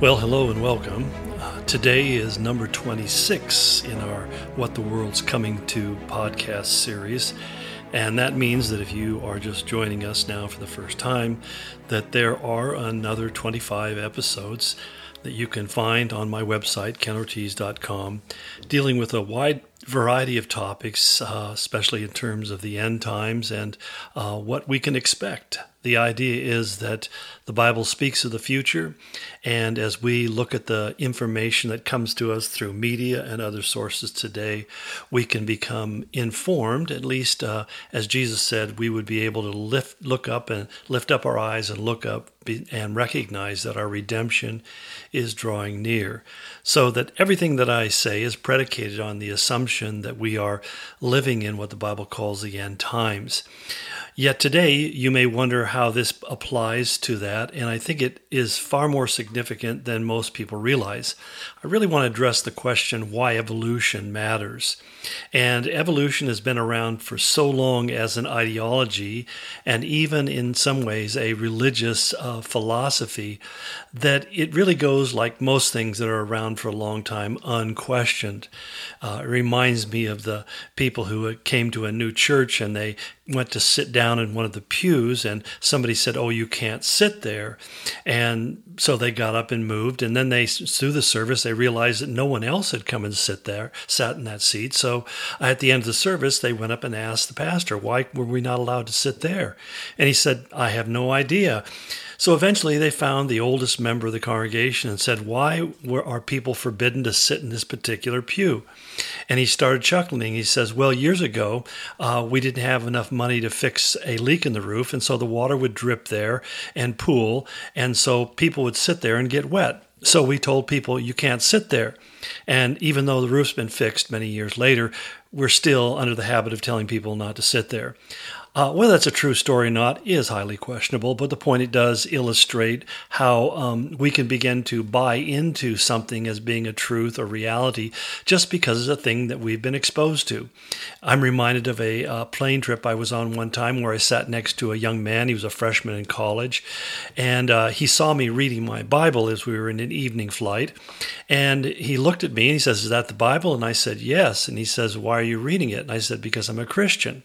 Well, hello and welcome. Uh, today is number 26 in our What the World's Coming to podcast series. And that means that if you are just joining us now for the first time, that there are another 25 episodes that you can find on my website, kenortiz.com, dealing with a wide variety of topics, uh, especially in terms of the end times and uh, what we can expect the idea is that the Bible speaks of the future, and as we look at the information that comes to us through media and other sources today, we can become informed. At least, uh, as Jesus said, we would be able to lift, look up and lift up our eyes and look up and recognize that our redemption is drawing near. So that everything that I say is predicated on the assumption that we are living in what the Bible calls the end times. Yet today, you may wonder how this applies to that, and I think it is far more significant than most people realize. I really want to address the question why evolution matters. And evolution has been around for so long as an ideology, and even in some ways a religious uh, philosophy, that it really goes like most things that are around for a long time, unquestioned. Uh, it reminds me of the people who came to a new church and they went to sit down in one of the pews and somebody said oh you can't sit there. And so they got up and moved. And then they through the service they realized that no one else had come and sit there sat in that seat. So at the end of the service they went up and asked the pastor why were we not allowed to sit there? And he said i have no idea. So eventually they found the oldest member of the congregation and said, Why were, are people forbidden to sit in this particular pew? And he started chuckling. He says, Well, years ago, uh, we didn't have enough money to fix a leak in the roof, and so the water would drip there and pool, and so people would sit there and get wet. So we told people, You can't sit there. And even though the roof's been fixed many years later, we're still under the habit of telling people not to sit there. Uh, whether that's a true story or not is highly questionable, but the point it does illustrate how um, we can begin to buy into something as being a truth or reality just because it's a thing that we've been exposed to. I'm reminded of a uh, plane trip I was on one time where I sat next to a young man. He was a freshman in college, and uh, he saw me reading my Bible as we were in an evening flight. And he looked at me and he says, Is that the Bible? And I said, Yes. And he says, Why are you reading it? And I said, Because I'm a Christian.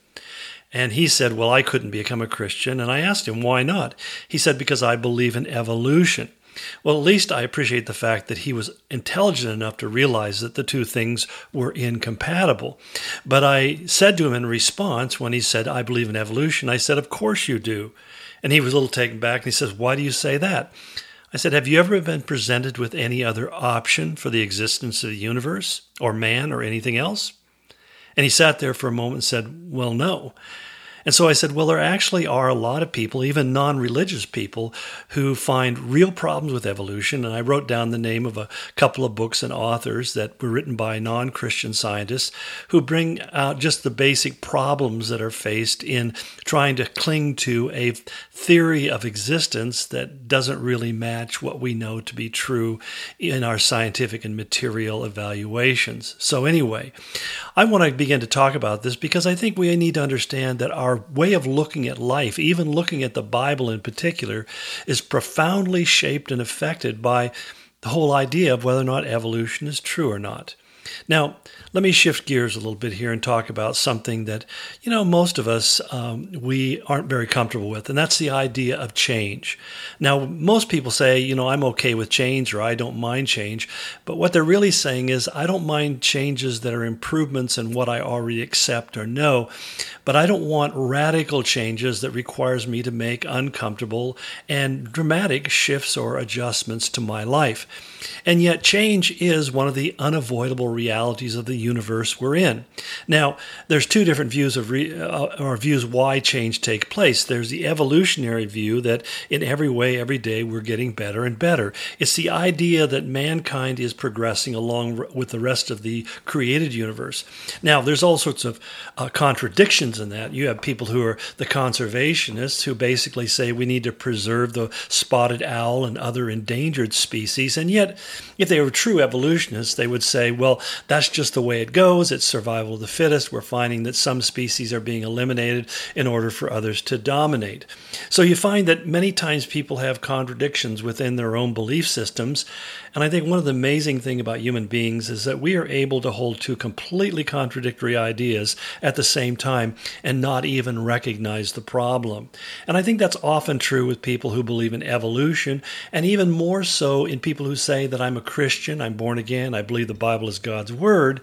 And he said, Well, I couldn't become a Christian. And I asked him, Why not? He said, Because I believe in evolution. Well, at least I appreciate the fact that he was intelligent enough to realize that the two things were incompatible. But I said to him in response, when he said, I believe in evolution, I said, Of course you do. And he was a little taken back and he says, Why do you say that? I said, Have you ever been presented with any other option for the existence of the universe or man or anything else? And he sat there for a moment and said, Well, no. And so I said, well, there actually are a lot of people, even non religious people, who find real problems with evolution. And I wrote down the name of a couple of books and authors that were written by non Christian scientists who bring out just the basic problems that are faced in trying to cling to a theory of existence that doesn't really match what we know to be true in our scientific and material evaluations. So, anyway, I want to begin to talk about this because I think we need to understand that our way of looking at life, even looking at the Bible in particular, is profoundly shaped and affected by the whole idea of whether or not evolution is true or not. Now, let me shift gears a little bit here and talk about something that, you know, most of us, um, we aren't very comfortable with, and that's the idea of change. Now, most people say, you know, I'm okay with change or I don't mind change, but what they're really saying is, I don't mind changes that are improvements in what I already accept or know, but I don't want radical changes that requires me to make uncomfortable and dramatic shifts or adjustments to my life. And yet, change is one of the unavoidable realities of the universe we're in. Now, there's two different views of re, uh, or views why change take place. There's the evolutionary view that in every way, every day, we're getting better and better. It's the idea that mankind is progressing along with the rest of the created universe. Now, there's all sorts of uh, contradictions in that. You have people who are the conservationists who basically say we need to preserve the spotted owl and other endangered species, and yet if they were true evolutionists, they would say, well, that's just the way it goes. It's survival of the fittest. We're finding that some species are being eliminated in order for others to dominate. So you find that many times people have contradictions within their own belief systems. And I think one of the amazing things about human beings is that we are able to hold two completely contradictory ideas at the same time and not even recognize the problem. And I think that's often true with people who believe in evolution, and even more so in people who say that I'm a Christian, I'm born again, I believe the Bible is God's Word,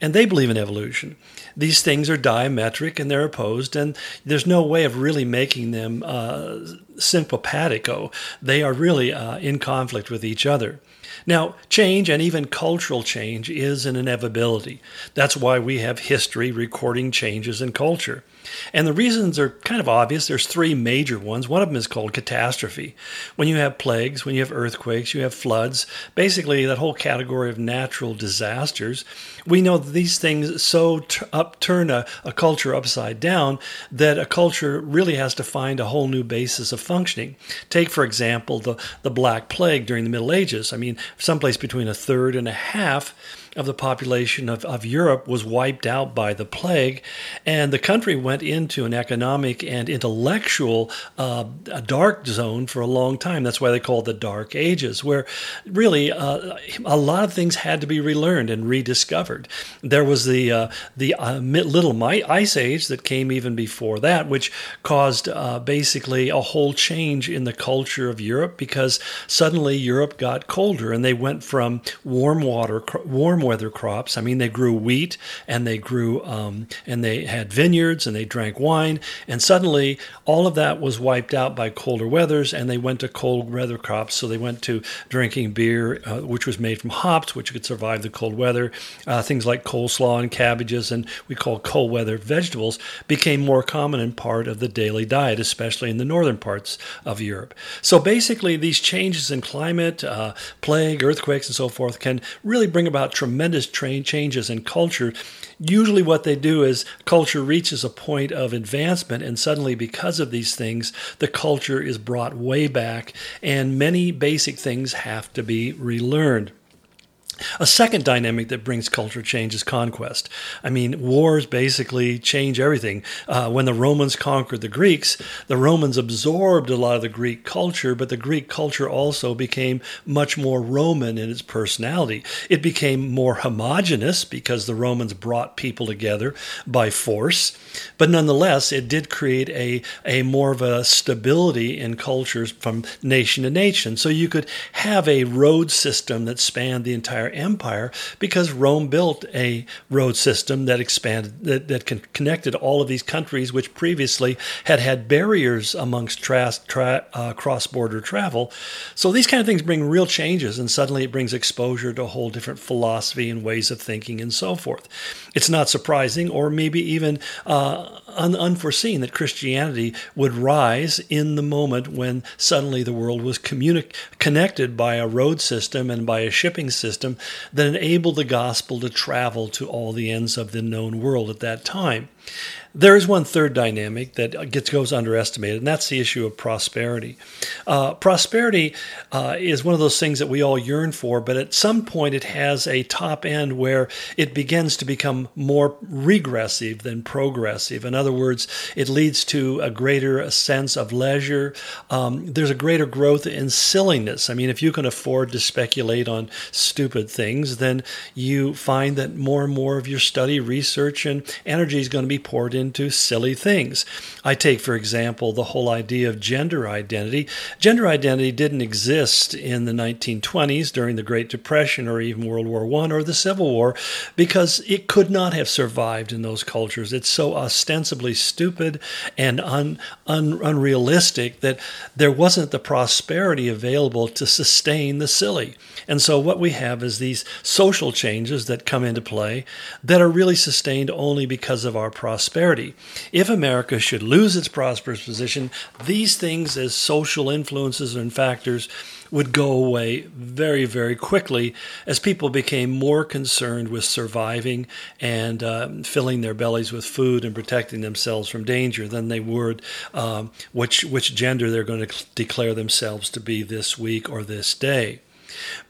and they believe in evolution. These things are diametric and they're opposed, and there's no way of really making them uh, simpatico. They are really uh, in conflict with each other. Now, change and even cultural change is an inevitability. That's why we have history recording changes in culture. And the reasons are kind of obvious. There's three major ones. One of them is called catastrophe. When you have plagues, when you have earthquakes, you have floods, basically that whole category of natural disasters, we know that these things so t- upturn a, a culture upside down that a culture really has to find a whole new basis of functioning. Take, for example, the, the Black Plague during the Middle Ages. I mean, someplace between a third and a half of the population of, of Europe was wiped out by the plague, and the country went into an economic and intellectual uh, dark zone for a long time. That's why they call it the Dark Ages, where really uh, a lot of things had to be relearned and rediscovered. There was the uh, the uh, Little Ice Age that came even before that, which caused uh, basically a whole change in the culture of Europe because suddenly Europe got colder and they went from warm water, warm weather crops. I mean, they grew wheat and they grew um, and they had vineyards and they drank wine. And suddenly, all of that was wiped out by colder weathers, and they went to cold weather crops. So they went to drinking beer, uh, which was made from hops, which could survive the cold weather. Uh, things like coleslaw and cabbages, and we call cold weather vegetables, became more common and part of the daily diet, especially in the northern parts of Europe. So basically, these changes in climate, uh, plague, earthquakes, and so forth can really bring about tremendous tremendous train changes in culture. Usually, what they do is culture reaches a point of advancement, and suddenly, because of these things, the culture is brought way back, and many basic things have to be relearned. A second dynamic that brings culture change is conquest. I mean, wars basically change everything. Uh, when the Romans conquered the Greeks, the Romans absorbed a lot of the Greek culture, but the Greek culture also became much more Roman in its personality. It became more homogenous because the Romans brought people together by force, but nonetheless, it did create a, a more of a stability in cultures from nation to nation. So you could have a road system that spanned the entire empire because Rome built a road system that expanded, that, that connected all of these countries, which previously had had barriers amongst tra- tra- uh, cross border travel. So these kind of things bring real changes, and suddenly it brings exposure to a whole different philosophy and ways of thinking and so forth. It's not surprising, or maybe even uh, un- unforeseen, that Christianity would rise in the moment when suddenly the world was communi- connected by a road system and by a shipping system that enabled the gospel to travel to all the ends of the known world at that time. There is one third dynamic that gets goes underestimated, and that's the issue of prosperity. Uh, prosperity uh, is one of those things that we all yearn for, but at some point it has a top end where it begins to become more regressive than progressive. In other words, it leads to a greater sense of leisure. Um, there's a greater growth in silliness. I mean, if you can afford to speculate on stupid things, then you find that more and more of your study, research, and energy is going to be poured into silly things. I take, for example, the whole idea of gender identity. Gender identity didn't exist in the 1920s during the Great Depression or even World War I or the Civil War because it could not have survived in those cultures. It's so ostensibly stupid and un, un, unrealistic that there wasn't the prosperity available to sustain the silly. And so what we have is these social changes that come into play that are really sustained only because of our prosperity. If America should lose its prosperous position, these things as social influences and factors would go away very, very quickly as people became more concerned with surviving and uh, filling their bellies with food and protecting themselves from danger than they would um, which, which gender they're going to declare themselves to be this week or this day.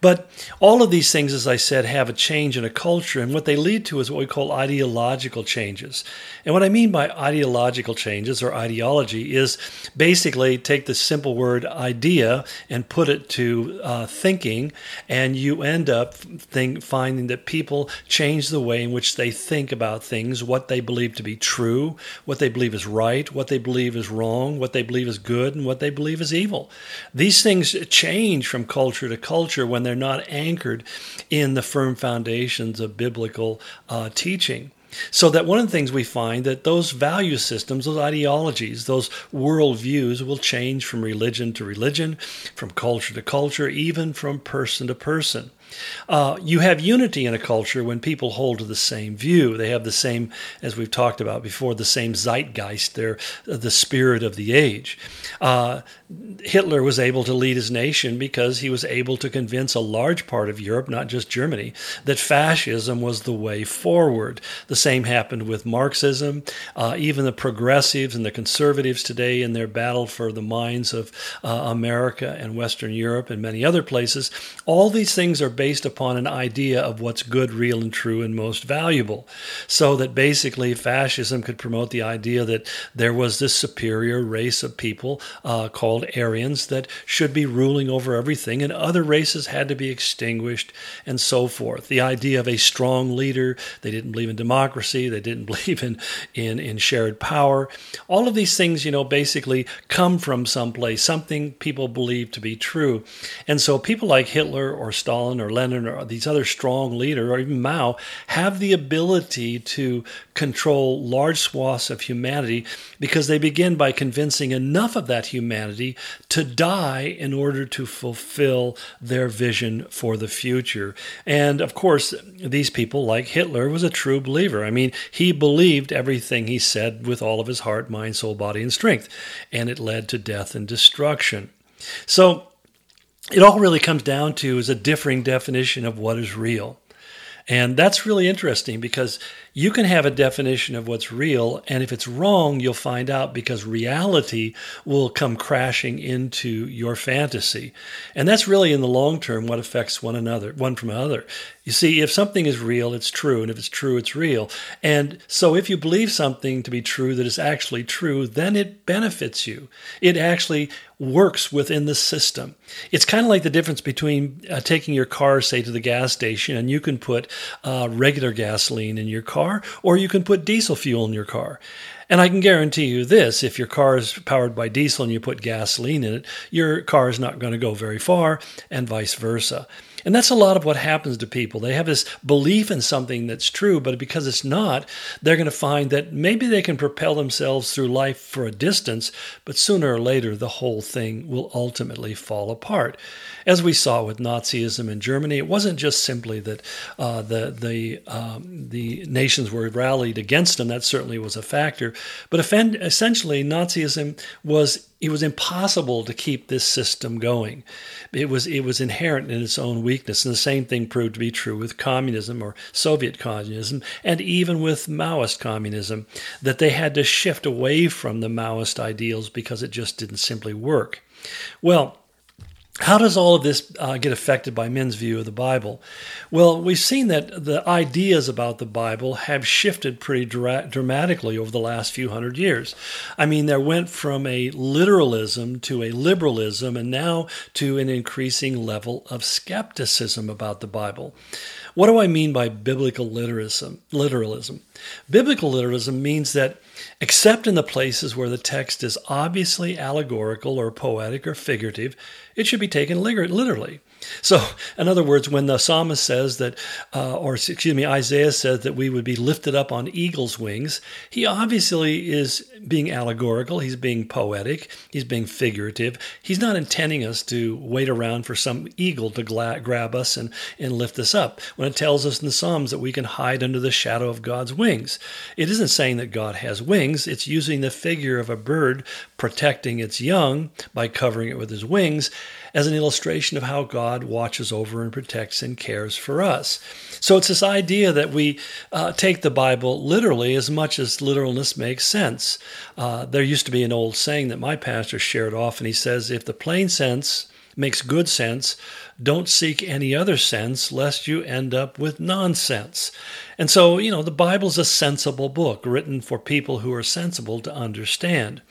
But all of these things, as I said, have a change in a culture, and what they lead to is what we call ideological changes. And what I mean by ideological changes or ideology is basically take the simple word idea and put it to uh, thinking, and you end up think, finding that people change the way in which they think about things, what they believe to be true, what they believe is right, what they believe is wrong, what they believe is good, and what they believe is evil. These things change from culture to culture when they're not anchored in the firm foundations of biblical uh, teaching. So that one of the things we find that those value systems, those ideologies, those worldviews will change from religion to religion, from culture to culture, even from person to person. Uh, you have unity in a culture when people hold to the same view. They have the same, as we've talked about before, the same zeitgeist. They're the spirit of the age. Uh, Hitler was able to lead his nation because he was able to convince a large part of Europe, not just Germany, that fascism was the way forward. The same happened with Marxism. Uh, even the progressives and the conservatives today, in their battle for the minds of uh, America and Western Europe and many other places, all these things are based upon an idea of what's good, real, and true, and most valuable. So that basically fascism could promote the idea that there was this superior race of people uh, called Aryans that should be ruling over everything, and other races had to be extinguished, and so forth. The idea of a strong leader, they didn't believe in democracy, they didn't believe in, in, in shared power. All of these things, you know, basically come from someplace, something people believe to be true. And so people like Hitler or Stalin or Lenin or these other strong leaders, or even Mao, have the ability to control large swaths of humanity because they begin by convincing enough of that humanity to die in order to fulfill their vision for the future. And of course, these people, like Hitler, was a true believer. I mean, he believed everything he said with all of his heart, mind, soul, body, and strength, and it led to death and destruction. So, it all really comes down to is a differing definition of what is real. And that's really interesting because you can have a definition of what's real, and if it's wrong, you'll find out because reality will come crashing into your fantasy. And that's really in the long term what affects one another, one from another. You see, if something is real, it's true, and if it's true, it's real. And so if you believe something to be true that is actually true, then it benefits you. It actually works within the system. It's kind of like the difference between uh, taking your car, say, to the gas station, and you can put uh, regular gasoline in your car car, or you can put diesel fuel in your car. And I can guarantee you this if your car is powered by diesel and you put gasoline in it, your car is not going to go very far, and vice versa. And that's a lot of what happens to people. They have this belief in something that's true, but because it's not, they're going to find that maybe they can propel themselves through life for a distance, but sooner or later the whole thing will ultimately fall apart. As we saw with Nazism in Germany, it wasn't just simply that uh, the the um, the nations were rallied against them. That certainly was a factor, but essentially Nazism was it was impossible to keep this system going. It was it was inherent in its own weakness, and the same thing proved to be true with communism or Soviet communism, and even with Maoist communism, that they had to shift away from the Maoist ideals because it just didn't simply work. Well, how does all of this uh, get affected by men's view of the Bible? Well, we've seen that the ideas about the Bible have shifted pretty dra- dramatically over the last few hundred years. I mean, there went from a literalism to a liberalism and now to an increasing level of skepticism about the Bible. What do I mean by biblical literalism? Literalism. Biblical literalism means that except in the places where the text is obviously allegorical or poetic or figurative, it should be taken literally. So, in other words, when the psalmist says that, uh, or excuse me, Isaiah says that we would be lifted up on eagle's wings, he obviously is being allegorical. He's being poetic. He's being figurative. He's not intending us to wait around for some eagle to gla- grab us and, and lift us up. When it tells us in the Psalms that we can hide under the shadow of God's wings, it isn't saying that God has wings. It's using the figure of a bird protecting its young by covering it with his wings as an illustration of how God watches over and protects and cares for us. So it's this idea that we uh, take the Bible literally as much as literalness makes sense. Uh, there used to be an old saying that my pastor shared often. He says, if the plain sense makes good sense. Don't seek any other sense, lest you end up with nonsense. And so, you know, the Bible's a sensible book written for people who are sensible to understand.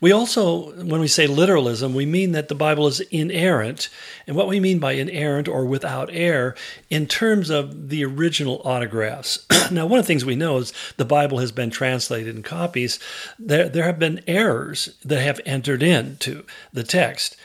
We also, when we say literalism, we mean that the Bible is inerrant. And what we mean by inerrant or without error in terms of the original autographs. now, one of the things we know is the Bible has been translated in copies. There, there have been errors that have entered into the text.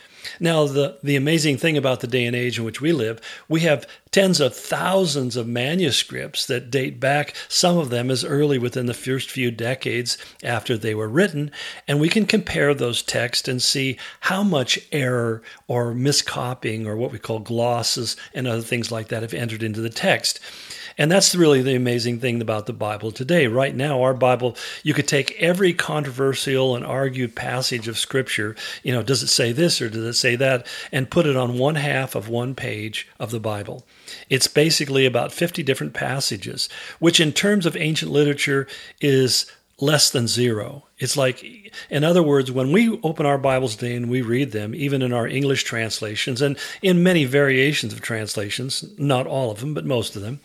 Now, the, the amazing thing about the day and age in which we live, we have tens of thousands of manuscripts that date back, some of them as early within the first few decades after they were written. And we can compare those texts and see how much error or miscopying or what we call glosses and other things like that have entered into the text. And that's really the amazing thing about the Bible today. Right now, our Bible, you could take every controversial and argued passage of Scripture, you know, does it say this or does it say that, and put it on one half of one page of the Bible. It's basically about 50 different passages, which in terms of ancient literature is less than zero. It's like, in other words, when we open our Bibles today and we read them, even in our English translations and in many variations of translations, not all of them, but most of them,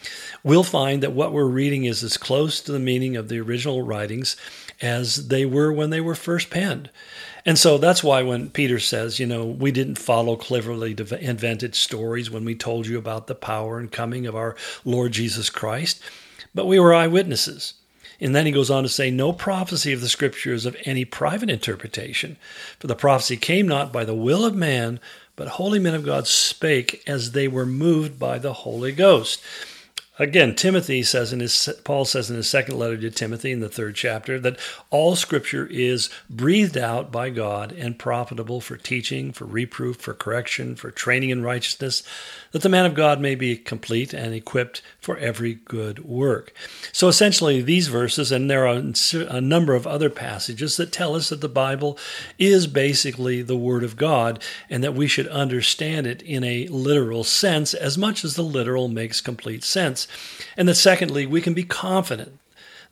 we'll find that what we're reading is as close to the meaning of the original writings as they were when they were first penned. And so that's why when Peter says, you know, we didn't follow cleverly invented stories when we told you about the power and coming of our Lord Jesus Christ, but we were eyewitnesses. And then he goes on to say, No prophecy of the scripture is of any private interpretation, for the prophecy came not by the will of man, but holy men of God spake as they were moved by the Holy Ghost. Again, Timothy says in his Paul says in his second letter to Timothy in the third chapter that all scripture is breathed out by God and profitable for teaching, for reproof, for correction, for training in righteousness, that the man of God may be complete and equipped for every good work. So essentially these verses and there are a number of other passages that tell us that the Bible is basically the word of God and that we should understand it in a literal sense as much as the literal makes complete sense. And that secondly, we can be confident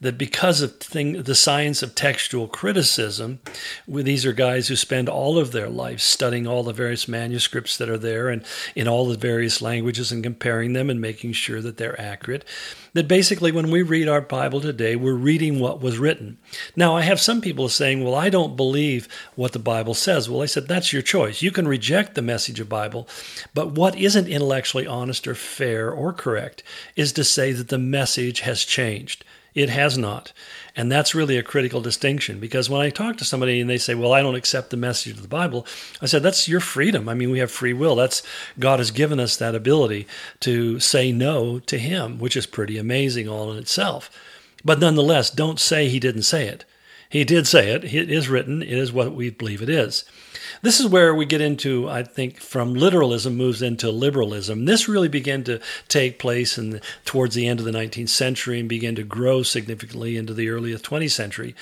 that because of thing, the science of textual criticism, these are guys who spend all of their life studying all the various manuscripts that are there and in all the various languages and comparing them and making sure that they're accurate. That basically, when we read our Bible today, we're reading what was written. Now, I have some people saying, Well, I don't believe what the Bible says. Well, I said, That's your choice. You can reject the message of Bible, but what isn't intellectually honest or fair or correct is to say that the message has changed. It has not. And that's really a critical distinction because when I talk to somebody and they say, Well, I don't accept the message of the Bible, I said, That's your freedom. I mean, we have free will. That's God has given us that ability to say no to Him, which is pretty amazing all in itself. But nonetheless, don't say He didn't say it. He did say it. It is written. It is what we believe it is. This is where we get into, I think, from literalism moves into liberalism. This really began to take place in the, towards the end of the 19th century and began to grow significantly into the early 20th century.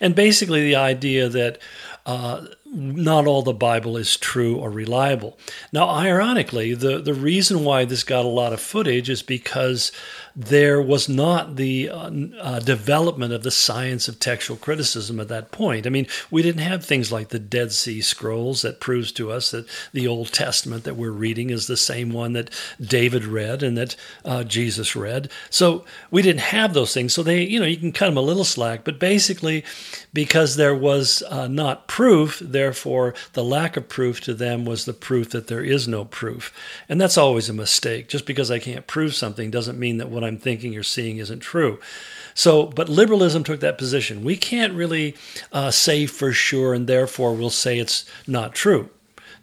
And basically, the idea that uh, not all the Bible is true or reliable. Now, ironically, the, the reason why this got a lot of footage is because there was not the uh, uh, development of the science of textual criticism at that point. I mean, we didn't have things like the Dead Sea Scrolls that proves to us that the Old Testament that we're reading is the same one that David read and that uh, Jesus read. So we didn't have those things. So they, you know, you can cut them a little slack, but basically, because there was uh, not proof, therefore the lack of proof to them was the proof that there is no proof. And that's always a mistake. Just because I can't prove something doesn't mean that what I'm thinking or seeing isn't true. So, but liberalism took that position. We can't really uh, say for sure, and therefore we'll say it's not true.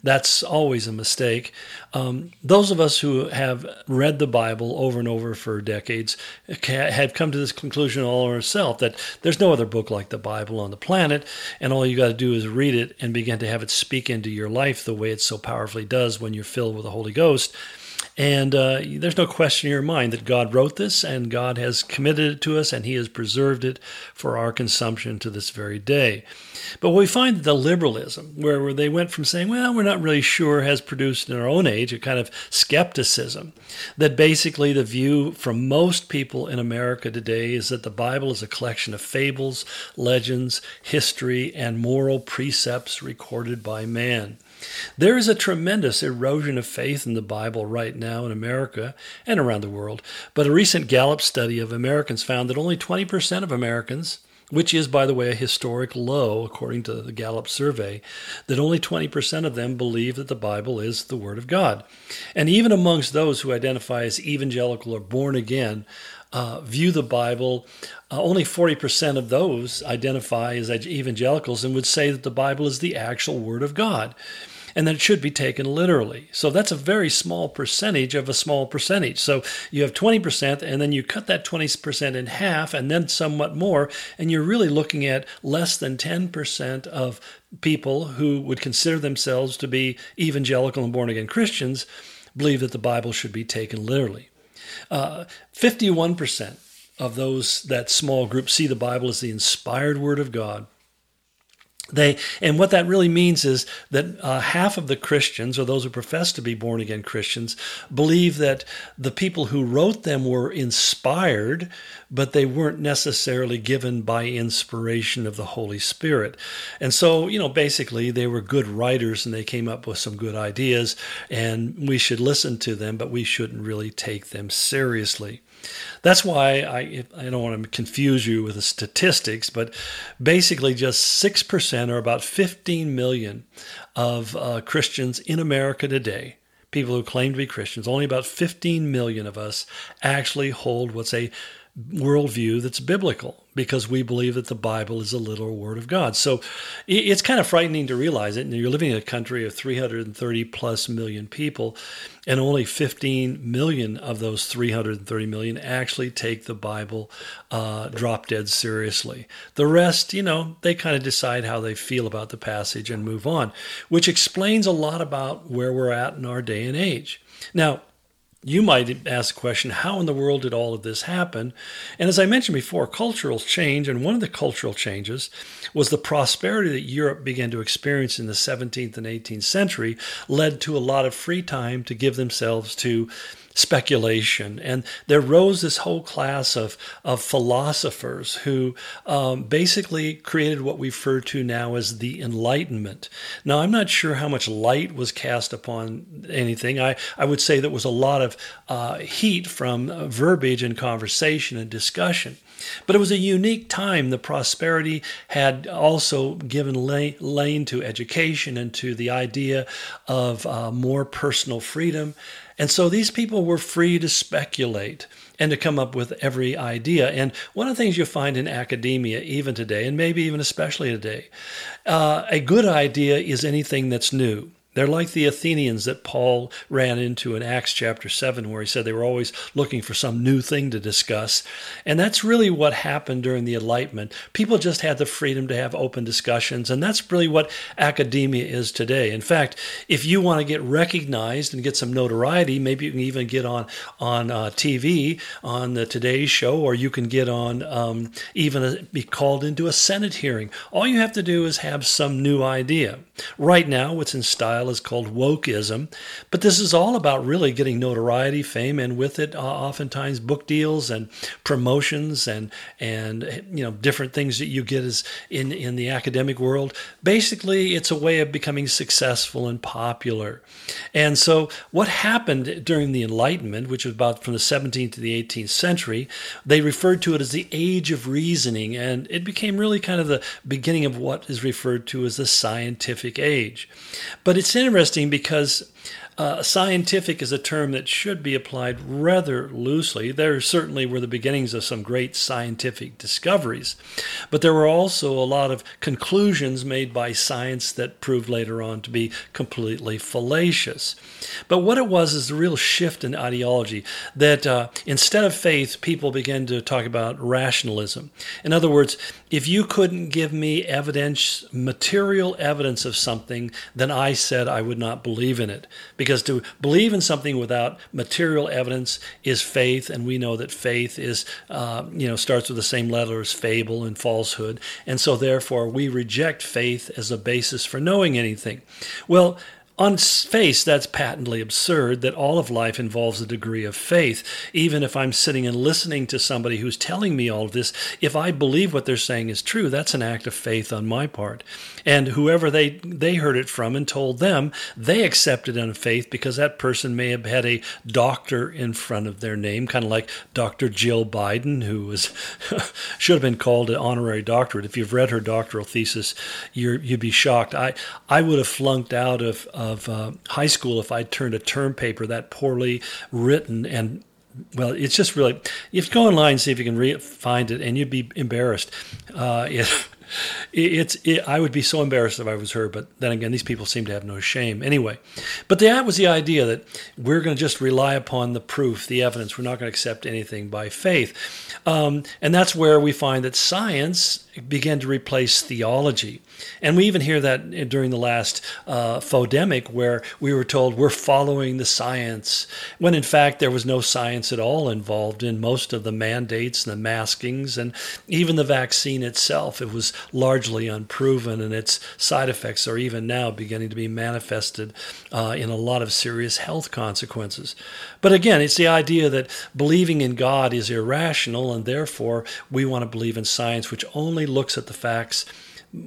That's always a mistake. Um, those of us who have read the Bible over and over for decades have come to this conclusion all ourselves that there's no other book like the Bible on the planet, and all you got to do is read it and begin to have it speak into your life the way it so powerfully does when you're filled with the Holy Ghost. And uh, there's no question in your mind that God wrote this and God has committed it to us and He has preserved it for our consumption to this very day. But we find that the liberalism, where they went from saying, well, we're not really sure, has produced in our own age a kind of skepticism. That basically the view from most people in America today is that the Bible is a collection of fables, legends, history, and moral precepts recorded by man. There is a tremendous erosion of faith in the Bible right now in America and around the world. But a recent Gallup study of Americans found that only 20% of Americans which is, by the way, a historic low, according to the Gallup survey, that only 20% of them believe that the Bible is the Word of God. And even amongst those who identify as evangelical or born again, uh, view the Bible, uh, only 40% of those identify as evangelicals and would say that the Bible is the actual Word of God and that it should be taken literally. So that's a very small percentage of a small percentage. So you have 20%, and then you cut that 20% in half, and then somewhat more, and you're really looking at less than 10% of people who would consider themselves to be evangelical and born again Christians believe that the Bible should be taken literally. Uh, 51% of those that small group see the Bible as the inspired word of God. They and what that really means is that uh, half of the Christians, or those who profess to be born again Christians, believe that the people who wrote them were inspired, but they weren't necessarily given by inspiration of the Holy Spirit. And so, you know, basically, they were good writers and they came up with some good ideas, and we should listen to them, but we shouldn't really take them seriously. That's why I, I don't want to confuse you with the statistics, but basically just 6% or about 15 million of uh, Christians in America today, people who claim to be Christians, only about 15 million of us actually hold what's a worldview that's biblical because we believe that the Bible is a literal word of God. So it's kind of frightening to realize it. And you're living in a country of 330 plus million people, and only 15 million of those 330 million actually take the Bible uh, drop dead seriously. The rest, you know, they kind of decide how they feel about the passage and move on, which explains a lot about where we're at in our day and age. Now, you might ask the question, how in the world did all of this happen? And as I mentioned before, cultural change, and one of the cultural changes was the prosperity that Europe began to experience in the 17th and 18th century, led to a lot of free time to give themselves to speculation. And there rose this whole class of, of philosophers who um, basically created what we refer to now as the Enlightenment. Now, I'm not sure how much light was cast upon anything. I, I would say there was a lot of uh, heat from uh, verbiage and conversation and discussion. But it was a unique time. The prosperity had also given lane to education and to the idea of uh, more personal freedom. And so these people were free to speculate and to come up with every idea. And one of the things you find in academia, even today, and maybe even especially today, uh, a good idea is anything that's new. They're like the Athenians that Paul ran into in Acts chapter 7, where he said they were always looking for some new thing to discuss. And that's really what happened during the Enlightenment. People just had the freedom to have open discussions, and that's really what academia is today. In fact, if you want to get recognized and get some notoriety, maybe you can even get on, on uh, TV, on the Today Show, or you can get on um, even a, be called into a Senate hearing. All you have to do is have some new idea. Right now, what's in style is called wokeism. But this is all about really getting notoriety, fame, and with it, uh, oftentimes book deals and promotions and and you know different things that you get as in in the academic world. Basically, it's a way of becoming successful and popular. And so, what happened during the Enlightenment, which was about from the 17th to the 18th century, they referred to it as the age of reasoning, and it became really kind of the beginning of what is referred to as the scientific age. But it's interesting because uh, scientific is a term that should be applied rather loosely. There certainly were the beginnings of some great scientific discoveries, but there were also a lot of conclusions made by science that proved later on to be completely fallacious. But what it was is the real shift in ideology that uh, instead of faith, people began to talk about rationalism. In other words, if you couldn't give me evidence, material evidence of something, then I said I would not believe in it. Because because to believe in something without material evidence is faith, and we know that faith is, uh, you know, starts with the same letter as fable and falsehood, and so therefore we reject faith as a basis for knowing anything. Well, on face, that's patently absurd that all of life involves a degree of faith. Even if I'm sitting and listening to somebody who's telling me all of this, if I believe what they're saying is true, that's an act of faith on my part. And whoever they, they heard it from and told them, they accepted it on faith because that person may have had a doctor in front of their name, kind of like Dr. Jill Biden, who was should have been called an honorary doctorate. If you've read her doctoral thesis, you would be shocked. I, I would have flunked out of uh, of uh, high school if I turned a term paper that poorly written and well, it's just really if you go online see if you can re- find it, and you'd be embarrassed. Uh, it, it's it, I would be so embarrassed if I was her, but then again, these people seem to have no shame anyway. But that was the idea that we're going to just rely upon the proof, the evidence. We're not going to accept anything by faith, um, and that's where we find that science began to replace theology. And we even hear that during the last uh, where we were told we're following the science, when in fact there was no science at all involved in most of the mandates and the maskings and even the vaccine itself. It was largely unproven, and its side effects are even now beginning to be manifested uh, in a lot of serious health consequences. But again, it's the idea that believing in God is irrational, and therefore we want to believe in science, which only looks at the facts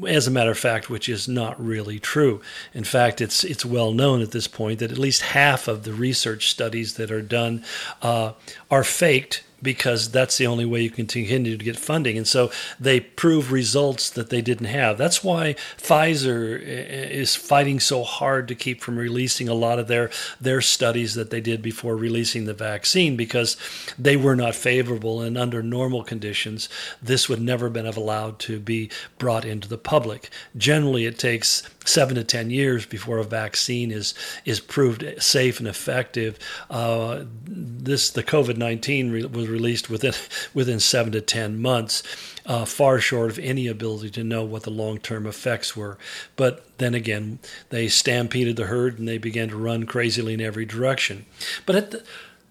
as a matter of fact, which is not really true. In fact, it's it's well known at this point that at least half of the research studies that are done uh, are faked because that's the only way you can continue to get funding. And so they prove results that they didn't have. That's why Pfizer is fighting so hard to keep from releasing a lot of their their studies that they did before releasing the vaccine because they were not favorable and under normal conditions this would never have been allowed to be brought into the public. Generally it takes seven to ten years before a vaccine is is proved safe and effective. Uh, this the COVID nineteen re- was released within within seven to ten months, uh, far short of any ability to know what the long term effects were. But then again, they stampeded the herd and they began to run crazily in every direction. But at the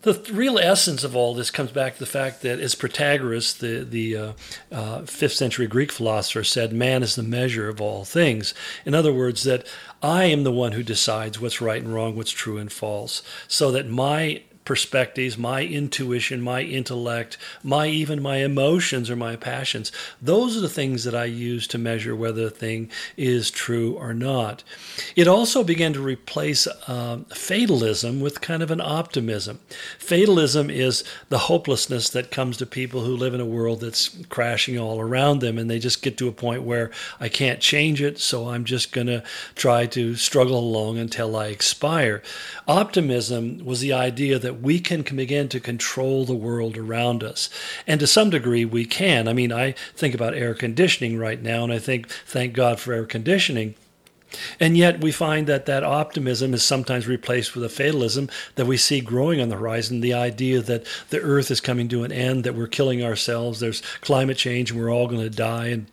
the real essence of all this comes back to the fact that, as Protagoras, the the uh, uh, fifth century Greek philosopher, said, "Man is the measure of all things." In other words, that I am the one who decides what's right and wrong, what's true and false, so that my perspectives, my intuition, my intellect, my even my emotions or my passions. Those are the things that I use to measure whether a thing is true or not. It also began to replace uh, fatalism with kind of an optimism. Fatalism is the hopelessness that comes to people who live in a world that's crashing all around them, and they just get to a point where I can't change it, so I'm just going to try to struggle along until I expire. Optimism was the idea that we can begin to control the world around us. And to some degree, we can. I mean, I think about air conditioning right now, and I think, thank God for air conditioning. And yet, we find that that optimism is sometimes replaced with a fatalism that we see growing on the horizon the idea that the earth is coming to an end, that we're killing ourselves, there's climate change, and we're all going to die. And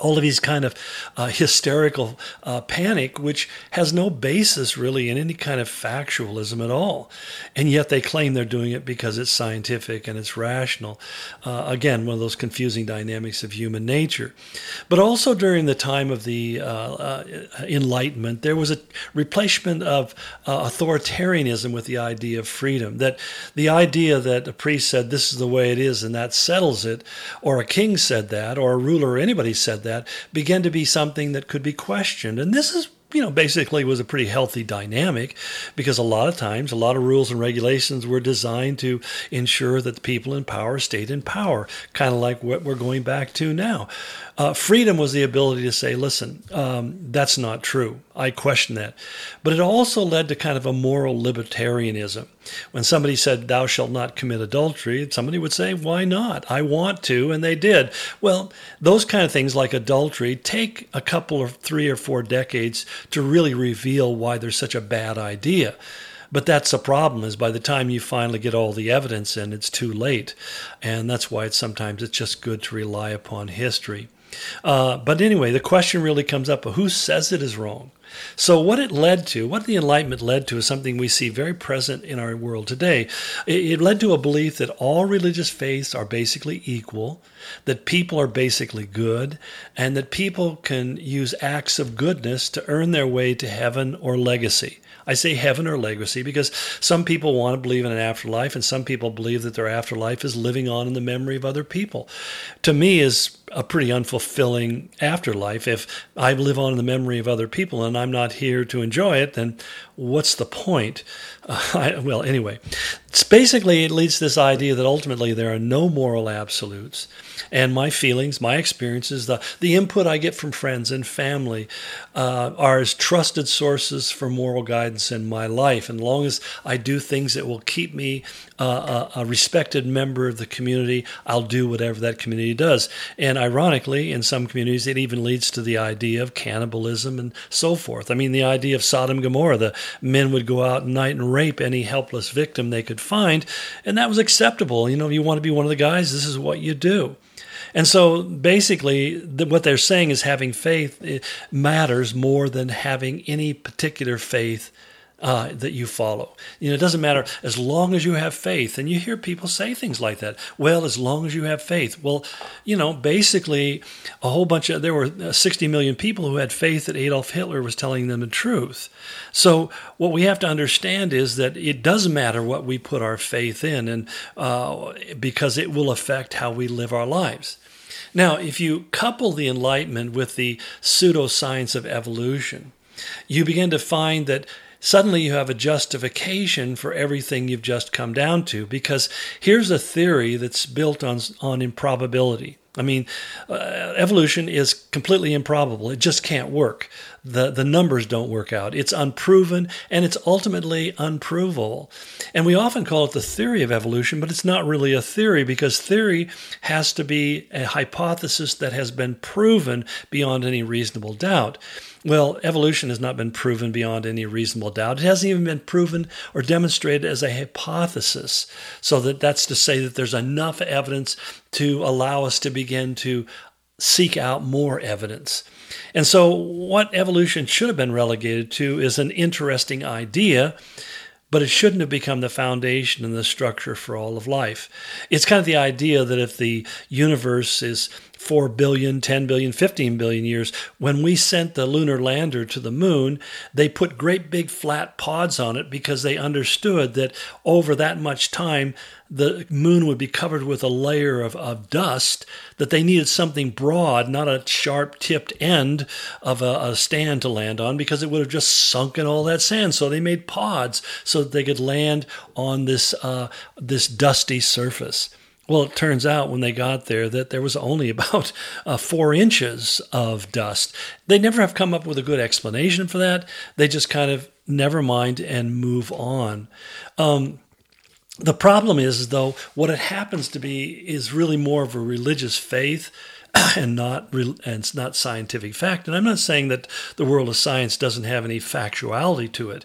all of these kind of uh, hysterical uh, panic, which has no basis really in any kind of factualism at all. And yet they claim they're doing it because it's scientific and it's rational. Uh, again, one of those confusing dynamics of human nature. But also during the time of the uh, uh, Enlightenment, there was a replacement of uh, authoritarianism with the idea of freedom. That the idea that a priest said, this is the way it is and that settles it, or a king said that, or a ruler or anybody said that began to be something that could be questioned. And this is you know, basically was a pretty healthy dynamic because a lot of times, a lot of rules and regulations were designed to ensure that the people in power stayed in power, kind of like what we're going back to now. Uh, freedom was the ability to say, listen, um, that's not true. I question that. But it also led to kind of a moral libertarianism. When somebody said, thou shalt not commit adultery, somebody would say, why not? I want to, and they did. Well, those kind of things like adultery take a couple of three or four decades to really reveal why there's such a bad idea. But that's the problem is by the time you finally get all the evidence in, it's too late. And that's why it's sometimes it's just good to rely upon history. Uh, but anyway, the question really comes up who says it is wrong? So, what it led to, what the Enlightenment led to, is something we see very present in our world today. It, led to a belief that all religious faiths are basically equal, that people are basically good, and that people can use acts of goodness to earn their way to heaven or legacy. I say heaven or legacy because some people want to believe in an afterlife, and some people believe that their afterlife is living on in the memory of other people. To me, is a pretty unfulfilling afterlife. If I live on in the memory of other people and I'm not here to enjoy it, then what's the point? Uh, I, well, anyway, it's basically it leads to this idea that ultimately there are no moral absolutes, and my feelings, my experiences, the the input I get from friends and family, uh, are as trusted sources for moral guidance in my life. And long as I do things that will keep me uh, a, a respected member of the community, I'll do whatever that community does. And ironically, in some communities, it even leads to the idea of cannibalism and so forth. I mean, the idea of Sodom and Gomorrah, the men would go out at night and rape any helpless victim they could find, and that was acceptable. You know, if you want to be one of the guys, this is what you do. And so basically, the, what they're saying is having faith eh, matters more than having any particular faith uh, that you follow. You know, it doesn't matter as long as you have faith. And you hear people say things like that. Well, as long as you have faith. Well, you know, basically, a whole bunch of there were uh, 60 million people who had faith that Adolf Hitler was telling them the truth. So what we have to understand is that it does matter what we put our faith in, and uh, because it will affect how we live our lives. Now, if you couple the Enlightenment with the pseudoscience of evolution, you begin to find that suddenly you have a justification for everything you've just come down to because here's a theory that's built on on improbability. I mean, uh, evolution is completely improbable. It just can't work. The, the numbers don't work out. It's unproven and it's ultimately unprovable. And we often call it the theory of evolution, but it's not really a theory because theory has to be a hypothesis that has been proven beyond any reasonable doubt. Well, evolution has not been proven beyond any reasonable doubt. It hasn't even been proven or demonstrated as a hypothesis. So that that's to say that there's enough evidence to allow us to begin to seek out more evidence. And so what evolution should have been relegated to is an interesting idea but it shouldn't have become the foundation and the structure for all of life. It's kind of the idea that if the universe is 4 billion, 10 billion, 15 billion years. When we sent the lunar lander to the moon, they put great big flat pods on it because they understood that over that much time, the moon would be covered with a layer of, of dust, that they needed something broad, not a sharp tipped end of a, a stand to land on, because it would have just sunk in all that sand. So they made pods so that they could land on this, uh, this dusty surface. Well, it turns out when they got there that there was only about uh, four inches of dust. They never have come up with a good explanation for that. They just kind of never mind and move on. Um, the problem is, though, what it happens to be is really more of a religious faith and not and it's not scientific fact. And I'm not saying that the world of science doesn't have any factuality to it,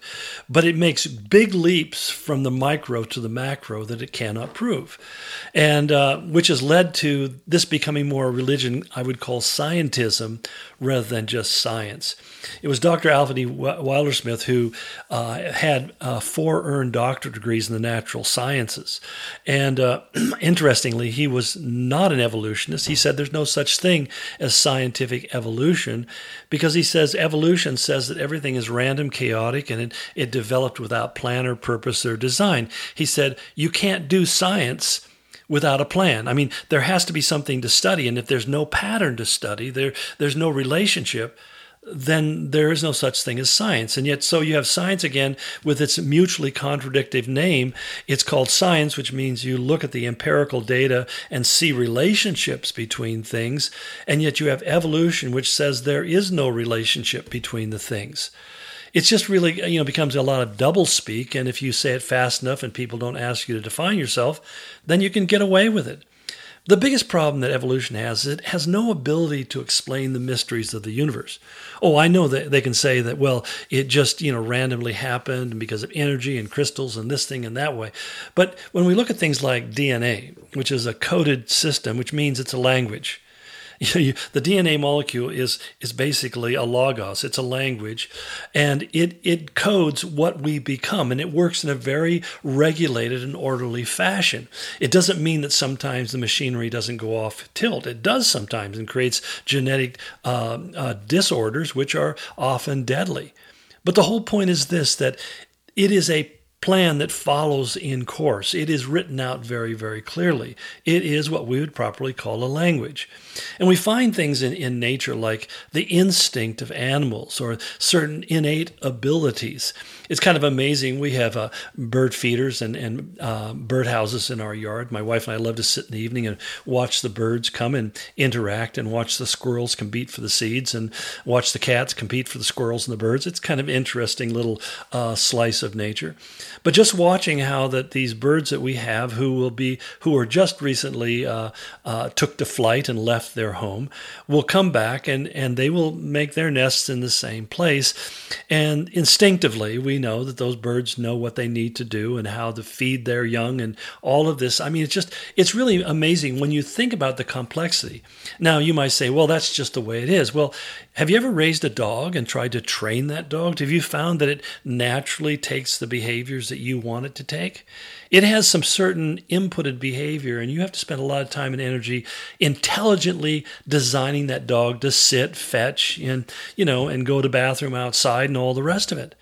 but it makes big leaps from the micro to the macro that it cannot prove, and uh, which has led to this becoming more a religion I would call scientism rather than just science. It was Dr. Alfred E. Wilder-Smith who uh, had uh, four earned doctorate degrees in the natural sciences, and uh, interestingly, he was not an evolutionist. He said there's no such thing as scientific evolution because he says evolution says that everything is random, chaotic, and it, it developed without plan or purpose or design. He said you can't do science without a plan. I mean, there has to be something to study, and if there's no pattern to study, there there's no relationship then there is no such thing as science. And yet, so you have science again with its mutually contradictive name. It's called science, which means you look at the empirical data and see relationships between things. And yet, you have evolution, which says there is no relationship between the things. It's just really, you know, becomes a lot of double speak. And if you say it fast enough and people don't ask you to define yourself, then you can get away with it. The biggest problem that evolution has is it has no ability to explain the mysteries of the universe. Oh, I know that they can say that, well, it just, you know, randomly happened because of energy and crystals and this thing and that way. But when we look at things like DNA, which is a coded system, which means it's a language, the DNA molecule is is basically a logos. It's a language, and it it codes what we become, and it works in a very regulated and orderly fashion. It doesn't mean that sometimes the machinery doesn't go off tilt. It does sometimes, and creates genetic uh, uh, disorders, which are often deadly. But the whole point is this: that it is a plan that follows in course. It is written out very, very clearly. It is what we would properly call a language. And we find things in, in nature like the instinct of animals or certain innate abilities. It's kind of amazing. We have uh, bird feeders and, and uh, bird houses in our yard. My wife and I love to sit in the evening and watch the birds come and interact and watch the squirrels compete for the seeds and watch the cats compete for the squirrels and the birds. It's kind of interesting little uh, slice of nature. But just watching how that these birds that we have, who will be, who were just recently uh, uh, took to flight and left their home, will come back and and they will make their nests in the same place, and instinctively we know that those birds know what they need to do and how to feed their young and all of this. I mean, it's just it's really amazing when you think about the complexity. Now you might say, well, that's just the way it is. Well, have you ever raised a dog and tried to train that dog? Have you found that it naturally takes the behaviors that you want it to take? It has some certain inputted behavior, and you have to spend a lot of time and energy intelligently designing that dog to sit, fetch, and you know, and go to bathroom outside and all the rest of it.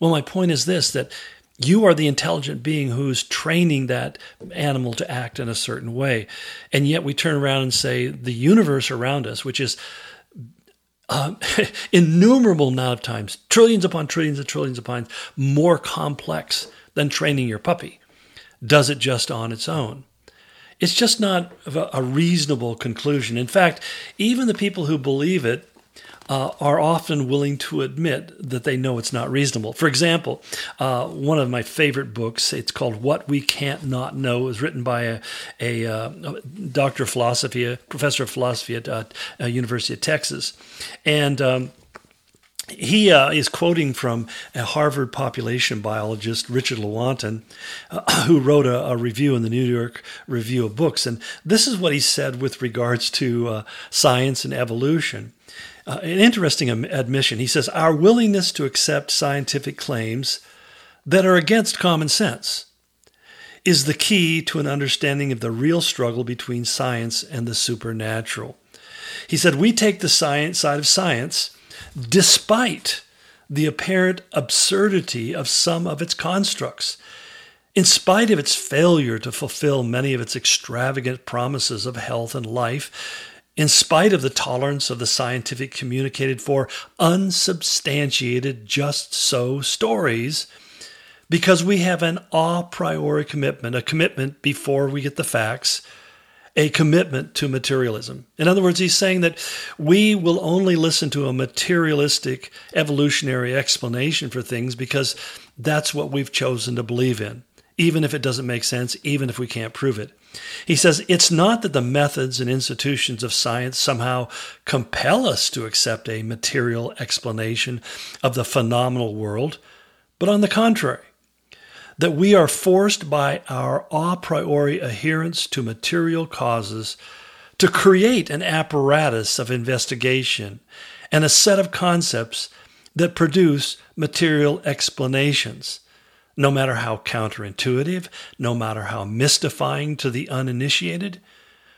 Well, my point is this that you are the intelligent being who's training that animal to act in a certain way. And yet we turn around and say the universe around us, which is uh, innumerable amount of times, trillions upon trillions and trillions upon more complex than training your puppy, does it just on its own. It's just not a reasonable conclusion. In fact, even the people who believe it uh, are often willing to admit that they know it's not reasonable. For example, uh, one of my favorite books, it's called What We Can't Not Know, it was written by a, a, uh, a doctor of philosophy, a professor of philosophy at uh, University of Texas. And um, he uh, is quoting from a Harvard population biologist, Richard Lewontin, uh, who wrote a, a, review in the New York Review of Books. And this is what he said with regards to uh, science and evolution. Uh, an interesting admission. He says, Our willingness to accept scientific claims that are against common sense is the key to an understanding of the real struggle between science and the supernatural. He said, We take the science side of science despite the apparent absurdity of some of its constructs. In spite of its failure to fulfill many of its extravagant promises of health and life, in spite of the tolerance of the scientific communicated for unsubstantiated just so stories, because we have an a priori commitment, a commitment before we get the facts, a commitment to materialism. In other words, he's saying that we will only listen to a materialistic evolutionary explanation for things because that's what we've chosen to believe in even if it doesn't make sense, even if we can't prove it. He says it's not that the methods and institutions of science somehow compel us to accept a material explanation of the phenomenal world, but on the contrary, that we are forced by our a priori adherence to material causes to create an apparatus of investigation and a set of concepts that produce material explanations no matter how counterintuitive, no matter how mystifying to the uninitiated.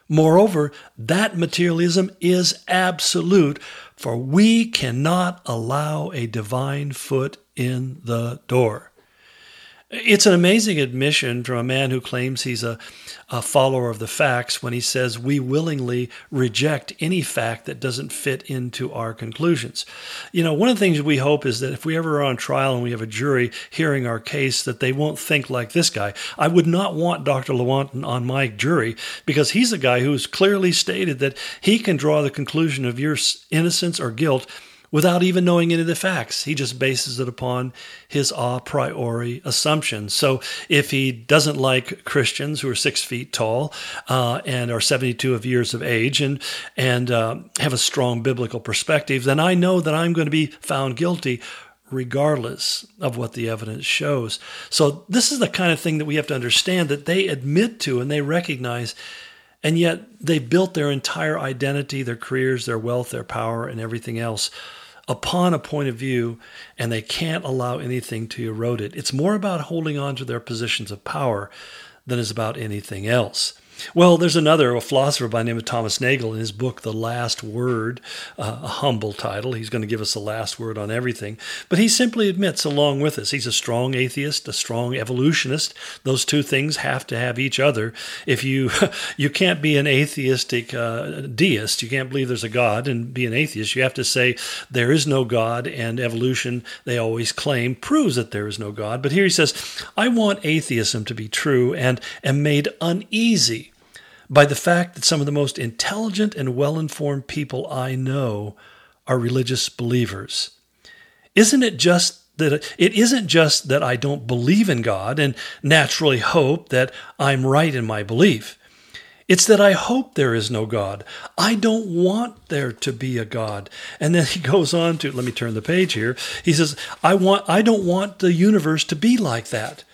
Moreover, that materialism is absolute, for we cannot allow a divine foot in the door. It's an amazing admission from a man who claims he's a, a, follower of the facts when he says we willingly reject any fact that doesn't fit into our conclusions. You know, one of the things we hope is that if we ever are on trial and we have a jury hearing our case, that they won't think like this guy. I would not want Dr. Lewontin on my jury because he's a guy who's clearly stated that he can draw the conclusion of your innocence or guilt without even knowing any of the facts. He just bases it upon his a priori assumptions. So if he doesn't like Christians who are six feet tall uh, and are 72 of years of age and and uh, have a strong biblical perspective, then I know that I'm going to be found guilty regardless of what the evidence shows. So this is the kind of thing that we have to understand that they admit to and they recognize And yet they've built their entire identity, their careers, their wealth, their power, and everything else upon a point of view, and they can't allow anything to erode it. It's more about holding on to their positions of power than is about anything else. Well, there's another, philosopher by the name of Thomas Nagel in his book, The Last Word, uh, a humble title. He's going to give us the last word on everything. But he simply admits, along with us, he's a strong atheist, a strong evolutionist. Those two things have to have each other. If you you can't be an atheistic uh, deist, you can't believe there's a God and be an atheist. You have to say there is no God, and evolution, they always claim, proves that there is no God. But here he says, I want atheism to be true and am made uneasy by the fact that some of the most intelligent and well informed people I know are religious believers. Isn't it just that it isn't just that I don't believe in God and naturally hope that I'm right in my belief. It's that I hope there is no God. I don't want there to be a God. And then he goes on to let me turn the page here. He says, I want I don't want the universe to be like that.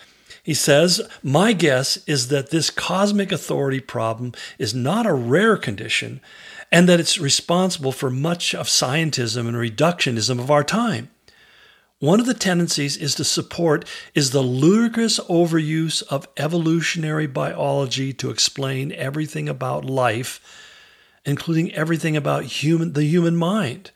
He says, My guess is that this cosmic authority problem is not a rare condition and that it's responsible for much of scientism and reductionism of our time. One of the tendencies is to support is the ludicrous overuse of evolutionary biology to explain everything about life, including everything about human the human mind.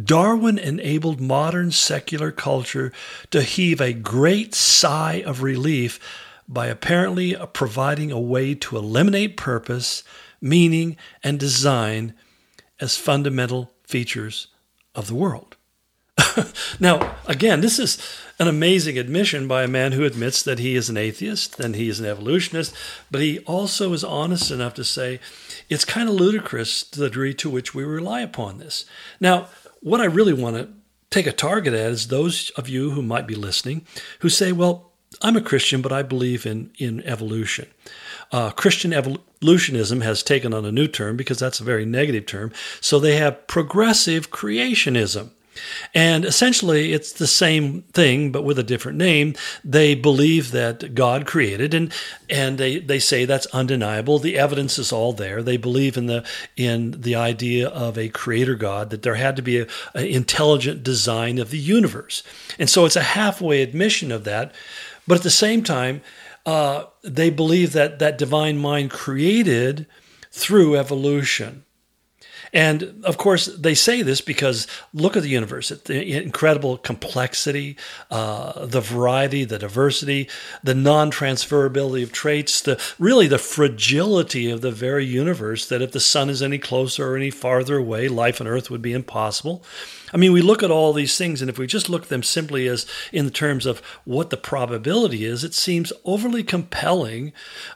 Darwin enabled modern secular culture to heave a great sigh of relief by apparently providing a way to eliminate purpose, meaning, and design as fundamental features of the world. now, again, this is an amazing admission by a man who admits that he is an atheist and he is an evolutionist, but he also is honest enough to say it's kind of ludicrous the degree to which we rely upon this. Now, what I really want to take a target at is those of you who might be listening who say, well, I'm a Christian, but I believe in, in evolution. Uh, Christian evolutionism has taken on a new term because that's a very negative term. So they have progressive creationism. And essentially, it's the same thing, but with a different name. They believe that God created, and and they, they say that's undeniable. The evidence is all there. They believe in the in the idea of a creator God, that there had to be an intelligent design of the universe, and so it's a halfway admission of that. But at the same time, uh, they believe that that divine mind created through evolution. And of course, they say this because look at the universe, the incredible complexity, uh, the variety, the diversity, the non transferability of traits, the really the fragility of the very universe. That if the sun is any closer or any farther away, life on Earth would be impossible. I mean, we look at all these things, and if we just look at them simply as in terms of what the probability is, it seems overly compelling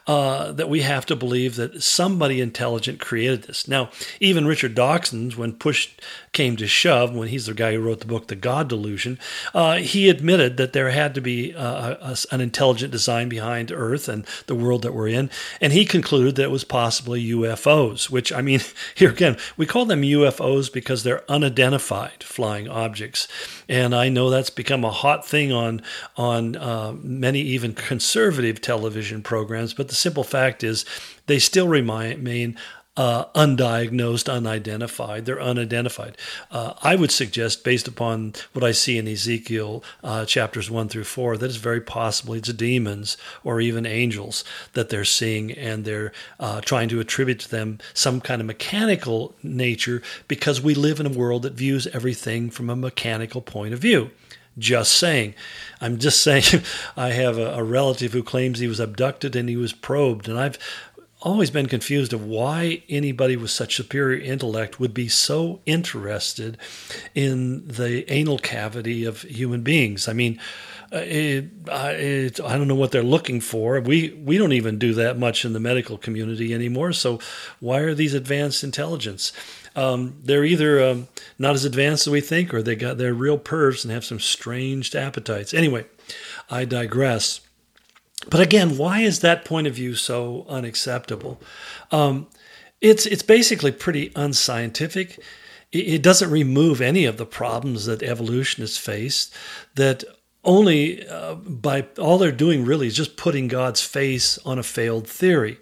uh, that we have to believe that somebody intelligent created this. Now, even Richard Dawkins, when push came to shove, when he's the guy who wrote the book, The God Delusion, uh, he admitted that there had to be uh, a, an intelligent design behind Earth and the world that we're in, and he concluded that it was possibly UFOs. Which I mean, here again, we call them UFOs because they're unidentified flying objects. And I know that's become a hot thing on on uh, many even conservative television programs. But the simple fact is, they still remain uh, undiagnosed, unidentified. They're unidentified. Uh, I would suggest, based upon what I see in Ezekiel uh, chapters one through four, that it's very possibly it's demons or even angels that they're seeing, and they're uh, trying to attribute to them some kind of mechanical nature because we live in a world that views everything from a mechanical point of view just saying. I'm just saying I have a, a, relative who claims he was abducted and he was probed. And I've always been confused of why anybody with such superior intellect would be so interested in the anal cavity of human beings. I mean, uh, it, it, I don't know what they're looking for. We we don't even do that much in the medical community anymore. So why are these advanced intelligence? Um, they're either um, not as advanced as we think, or they got they're real pervs and have some strange appetites. Anyway, I digress. But again, why is that point of view so unacceptable? Um, it's it's basically pretty unscientific. It, doesn't remove any of the problems that evolutionists face. That only uh, by all they're doing really is just putting God's face on a failed theory.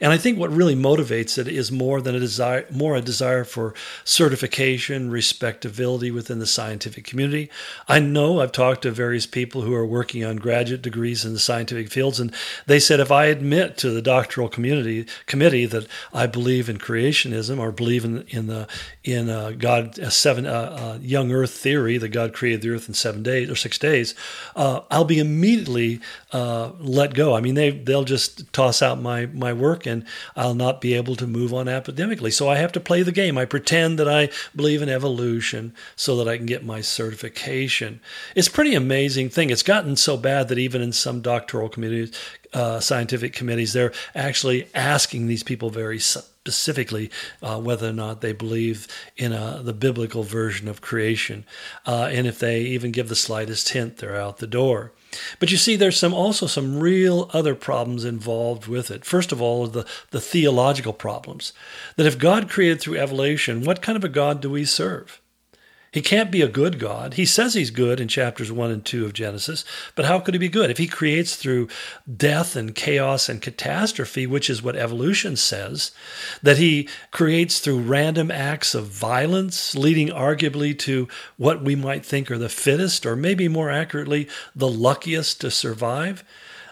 And I think what really motivates it is more than a desire, more a desire for certification, respectability within the scientific community. I know I've talked to various people who are working on graduate degrees in the scientific fields, and they said if I admit to the doctoral community committee that I believe in creationism or believe in in the in uh, God a seven uh, uh, young Earth theory that God created the Earth in seven days or six days, uh, I'll be immediately uh, let go. I mean, they they'll just toss out my my work and I'll not be able to move on academically. So I have to play the game. I pretend that I believe in evolution so that I can get my certification. It's a pretty amazing thing. It's gotten so bad that even in some doctoral committees, uh, scientific committees, they're actually asking these people very specifically uh, whether or not they believe in a, the biblical version of creation. Uh, and if they even give the slightest hint, they're out the door. But you see, there's some also some real other problems involved with it. First of all, the, the theological problems. That if God created through evolution, what kind of a God do we serve? He can't be a good God. He says he's good in chapters 1 and 2 of Genesis, but how could he be good? If he creates through death and chaos and catastrophe, which is what evolution says, that he creates through random acts of violence, leading arguably to what we might think are the fittest, or maybe more accurately, the luckiest to survive.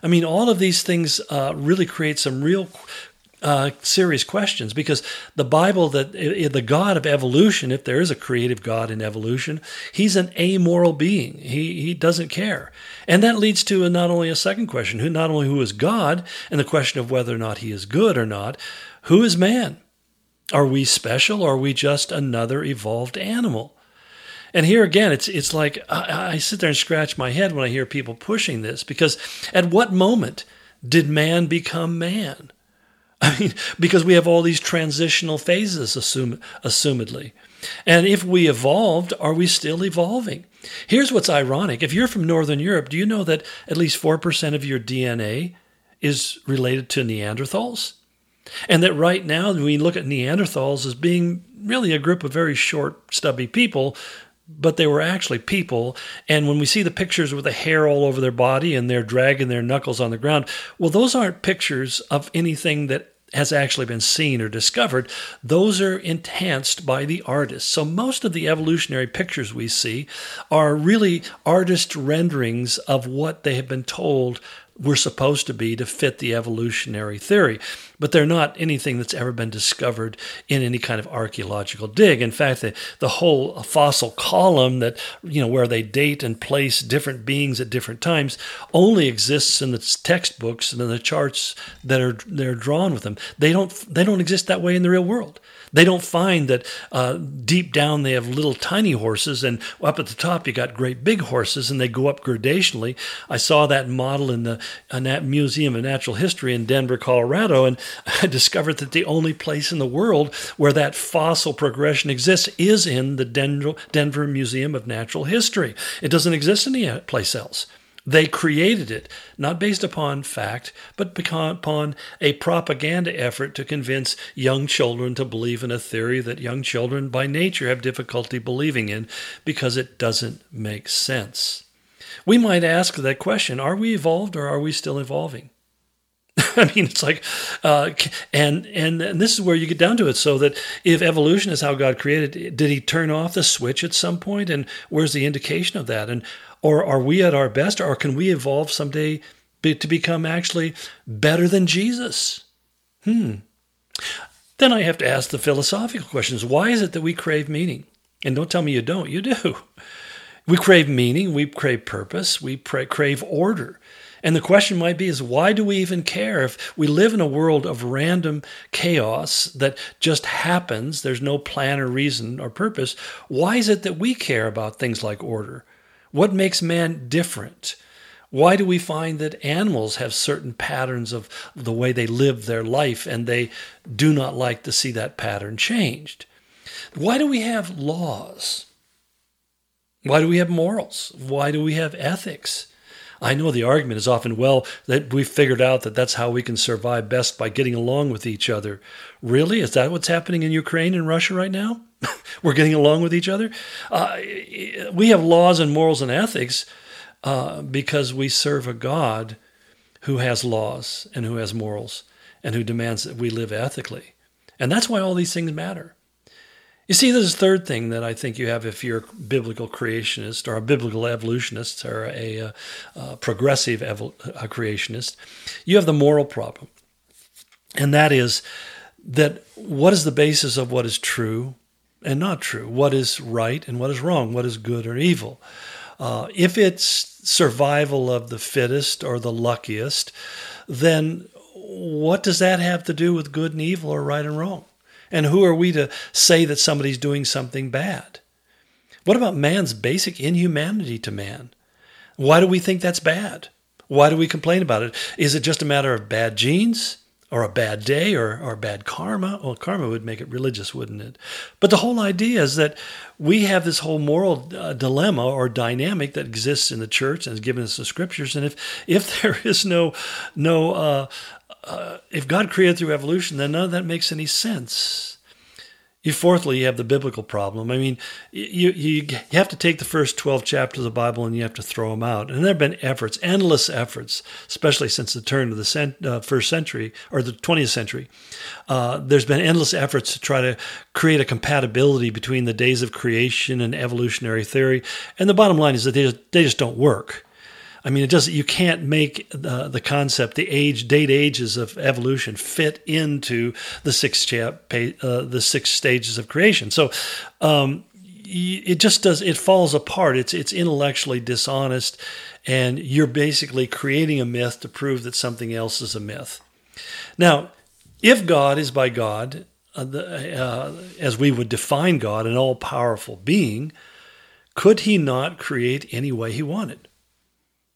I mean, all of these things uh, really create some real uh, serious questions because the Bible, that the God of evolution, if there is a creative God in evolution, he's an amoral being. He he doesn't care, and that leads to a, not only a second question: who not only who is God, and the question of whether or not he is good or not, who is man? Are we special, or are we just another evolved animal? And here again, it's it's like I, I sit there and scratch my head when I hear people pushing this because at what moment did man become man? I mean, because we have all these transitional phases, assume, assumedly. And if we evolved, are we still evolving? Here's what's ironic. If you're from Northern Europe, do you know that at least 4% of your DNA is related to Neanderthals? And that right now, we look at Neanderthals as being really a group of very short, stubby people but they were actually people. And when we see the pictures with the hair all over their body and they're dragging their knuckles on the ground, well, those aren't pictures of anything that has actually been seen or discovered, those are enhanced by the artist. So most of the evolutionary pictures we see are really artist renderings of what they have been told were supposed to be to fit the evolutionary theory. But they're not anything that's ever been discovered in any kind of archaeological dig. In fact, the, the whole fossil column that, you know, where they date and place different beings at different times only exists in the textbooks and in the charts that are they're drawn with them. They don't they don't exist that way in the real world. They don't find that uh, deep down they have little tiny horses, and up at the top you got great big horses, and they go up gradationally. I saw that model in the in that Museum of Natural History in Denver, Colorado, and I discovered that the only place in the world where that fossil progression exists is in the Denver Museum of Natural History. It doesn't exist any place else. They created it, not based upon fact, but upon a propaganda effort to convince young children to believe in a theory that young children by nature have difficulty believing in because it doesn't make sense. We might ask that question are we evolved or are we still evolving? I mean, it's like, uh, and, and and this is where you get down to it. So that if evolution is how God created, did He turn off the switch at some point? And where's the indication of that? And or are we at our best, or can we evolve someday be, to become actually better than Jesus? Hmm. Then I have to ask the philosophical questions. Why is it that we crave meaning? And don't tell me you don't, you do. We crave meaning, we crave purpose, we crave order. And the question might be is why do we even care if we live in a world of random chaos that just happens, there's no plan or reason or purpose, why is it that we care about things like order? What makes man different? Why do we find that animals have certain patterns of the way they live their life and they do not like to see that pattern changed? Why do we have laws? Why do we have morals? Why do we have ethics? I know the argument is often, well, that we've figured out that that's how we can survive best by getting along with each other. Really? Is that what's happening in Ukraine and Russia right now? We're getting along with each other. Uh, we have laws and morals and ethics uh, because we serve a God who has laws and who has morals and who demands that we live ethically. And that's why all these things matter. You see, there's a third thing that I think you have if you're a biblical creationist or a biblical evolutionist or a, a, a progressive evol- a creationist. You have the moral problem. And that is that what is the basis of what is true and not true? What is right and what is wrong? What is good or evil? Uh, if it's survival of the fittest or the luckiest, then what does that have to do with good and evil or right and wrong? And who are we to say that somebody's doing something bad? What about man's basic inhumanity to man? Why do we think that's bad? Why do we complain about it? Is it just a matter of bad genes? Or a bad day or, or bad karma. Well, karma would make it religious, wouldn't it? But the whole idea is that we have this whole moral uh, dilemma or dynamic that exists in the church and is given us the scriptures. And if if there is no no uh, uh, if God created through evolution, then none of that makes any sense. You, fourthly, you have the biblical problem. I mean, you, you, you have to take the first 12 chapters of the Bible and you have to throw them out. And there have been efforts, endless efforts, especially since the turn of the cent, uh, first century or the 20th century. Uh, there's been endless efforts to try to create a compatibility between the days of creation and evolutionary theory. And the bottom line is that they just, they just don't work. I mean, it does. You can't make the, the concept, the age, date ages of evolution, fit into the six cha- uh, the six stages of creation. So, um, it just does. It falls apart. It's it's intellectually dishonest, and you're basically creating a myth to prove that something else is a myth. Now, if God is by God, uh, the, uh, as we would define God, an all powerful being, could He not create any way He wanted?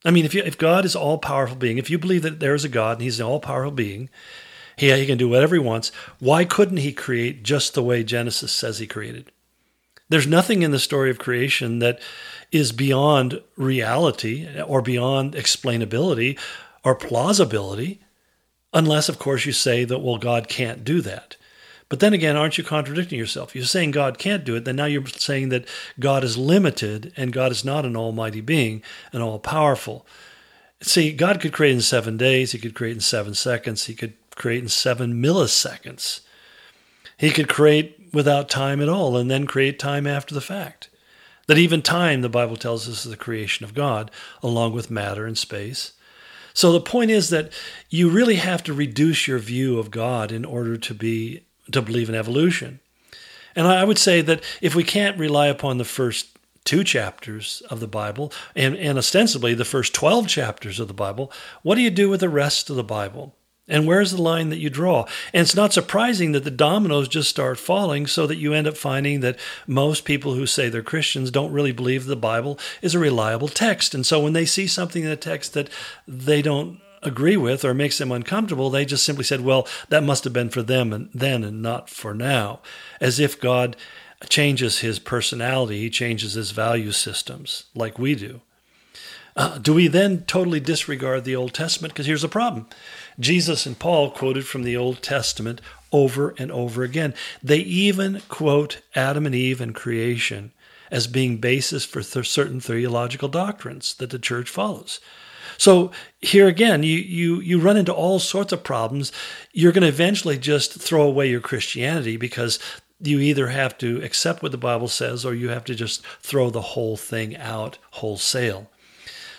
I mean, if you, if God is all powerful being, if you believe that there is a God and He's an all powerful being, he, he can do whatever He wants. Why couldn't He create just the way Genesis says He created? There's nothing in the story of creation that is beyond reality or beyond explainability or plausibility, unless, of course, you say that, well, God can't do that. But then again, aren't you contradicting yourself? You're saying God can't do it, then now you're saying that God is limited and God is not an almighty being and all powerful. See, God could create in seven days, He could create in seven seconds, He could create in seven milliseconds. He could create without time at all and then create time after the fact. That even time, the Bible tells us, is the creation of God, along with matter and space. So the point is that you really have to reduce your view of God in order to be to believe in evolution. And I would say that if we can't rely upon the first two chapters of the Bible and, and ostensibly the first 12 chapters of the Bible, what do you do with the rest of the Bible? And where's the line that you draw? And it's not surprising that the dominoes just start falling so that you end up finding that most people who say they're Christians don't really believe the Bible is a reliable text. And so when they see something in the text that they don't agree with or makes them uncomfortable, they just simply said, well, that must have been for them and then and not for now. As if God changes his personality, he changes his value systems like we do. Uh, do we then totally disregard the Old Testament? Because here's the problem Jesus and Paul quoted from the Old Testament over and over again. They even quote Adam and Eve and creation as being basis for th- certain theological doctrines that the church follows. So here again, you you you run into all sorts of problems. You're going to eventually just throw away your Christianity because you either have to accept what the Bible says or you have to just throw the whole thing out wholesale.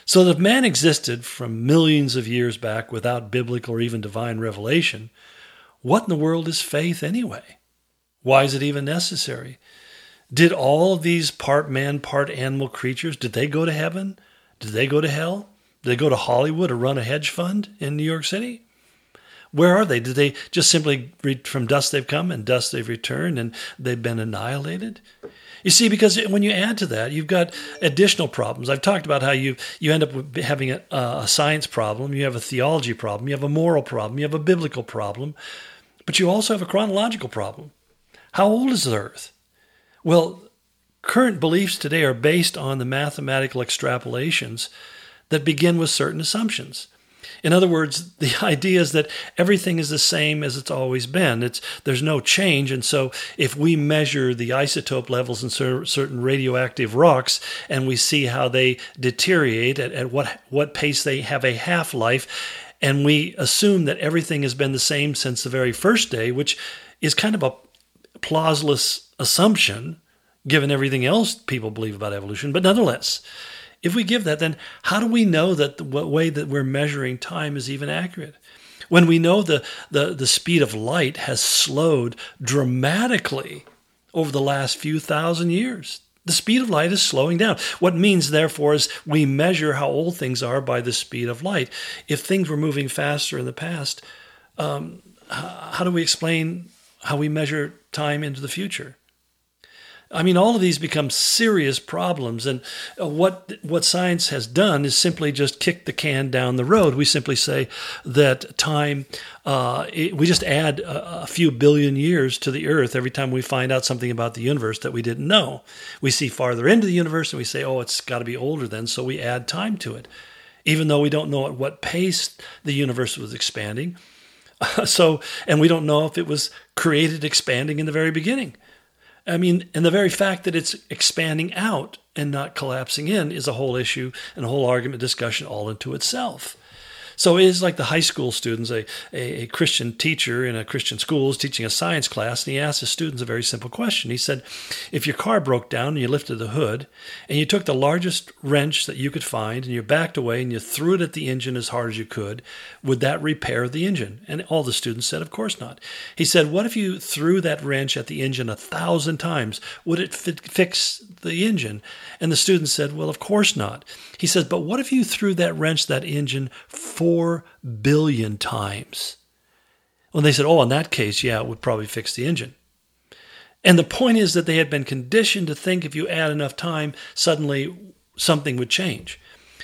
So if man existed from millions of years back without biblical or even divine revelation, what in the world is faith anyway? Why is it even necessary? Did all these part man, part animal creatures, did they go to heaven? Did they go to hell? They go to Hollywood or run a hedge fund in New York City? Where are they? Did they just simply read from dust they've come and dust they've returned and they've been annihilated? You see, because when you add to that, you've got additional problems. I've talked about how you you end up having a, a science problem, you have a theology problem, you have a moral problem, you have a biblical problem, but you also have a chronological problem. How old is the Earth? Well, current beliefs today are based on the mathematical extrapolations that begin with certain assumptions. In other words, the idea is that everything is the same as it's always been. It's there's no change, and so if we measure the isotope levels in cer- certain radioactive rocks and we see how they deteriorate at, at what what pace they have a half life, and we assume that everything has been the same since the very first day, which is kind of a plauseless assumption given everything else people believe about evolution, but nonetheless. If we give that, then how do we know that the way that we're measuring time is even accurate? When we know the, the, the speed of light has slowed dramatically over the last few thousand years. The speed of light is slowing down. What means, therefore, is we measure how old things are by the speed of light. If things were moving faster in the past, um, how do we explain how we measure time into the future? I mean, all of these become serious problems. And uh, what what science has done is simply just kick the can down the road. We simply say that time, uh, it, we just add a, a, few billion years to the Earth every time we find out something about the universe that we didn't know. We see farther into the universe and we say, oh, it's got to be older then, so we add time to it, even though we don't know at what pace the universe was expanding. so, and we don't know if it was created expanding in the very beginning. I mean, and the very fact that it's expanding out and not collapsing in is a whole issue and a whole argument discussion all into itself. So it is like the high school students, a, a, a, Christian teacher in a Christian school is teaching a science class, and he asked his students a very simple question. He said, If your car broke down and you lifted the hood, and you took the largest wrench that you could find, and you backed away and you threw it at the engine as hard as you could, would that repair the engine? And all the students said, Of course not. He said, What if you threw that wrench at the engine a thousand times? Would it fit, fix the engine? And the students said, Well, of course not. He says, But what if you threw that wrench, that engine, 4 billion times? Well, they said, Oh, in that case, yeah, it would probably fix the engine. And the point is that they had been conditioned to think if you add enough time, suddenly something would change.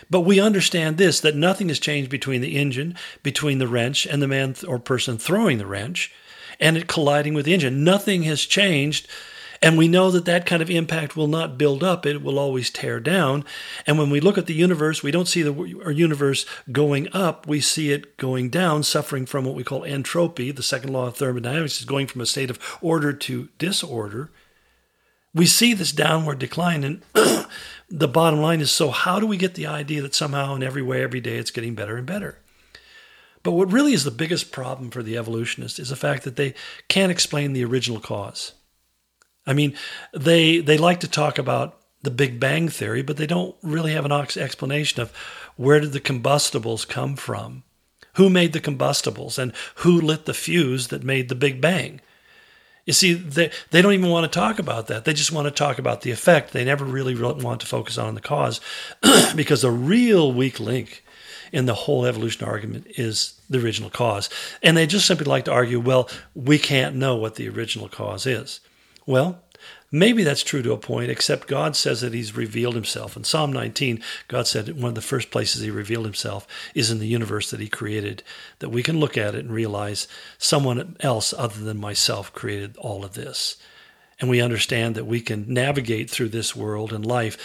But we understand this that nothing has changed between the engine, between the wrench, and the man or person throwing the wrench, and it colliding with the engine. Nothing has changed and we know that that kind of impact will not build up, it will always tear down. And when we look at the universe, we don't see the our universe going up, we see it going down, suffering from what we call entropy. The second law of thermodynamics is going from a state of order to disorder. We see this downward decline, and the bottom line is so, how do we get the idea that somehow in every way, every day, it's getting better and better? But what really is the biggest problem for the evolutionists is the fact that they can't explain the original cause. I mean, they they like to talk about the Big Bang theory, but they don't really have an explanation of where did the combustibles come from, who made the combustibles, and who lit the fuse that made the Big Bang. You see, they, they don't even want to talk about that. They just want to talk about the effect. They never really want to focus on the cause because the real weak link in the whole evolution argument is the original cause. And they just simply like to argue, well, we can't know what the original cause is. Well, maybe that's true to a point, except God says that He's revealed Himself. In Psalm 19, God said one of the first places He revealed Himself is in the universe that He created, that we can look at it and realize someone else other than myself created all of this. And we understand that we can navigate through this world and life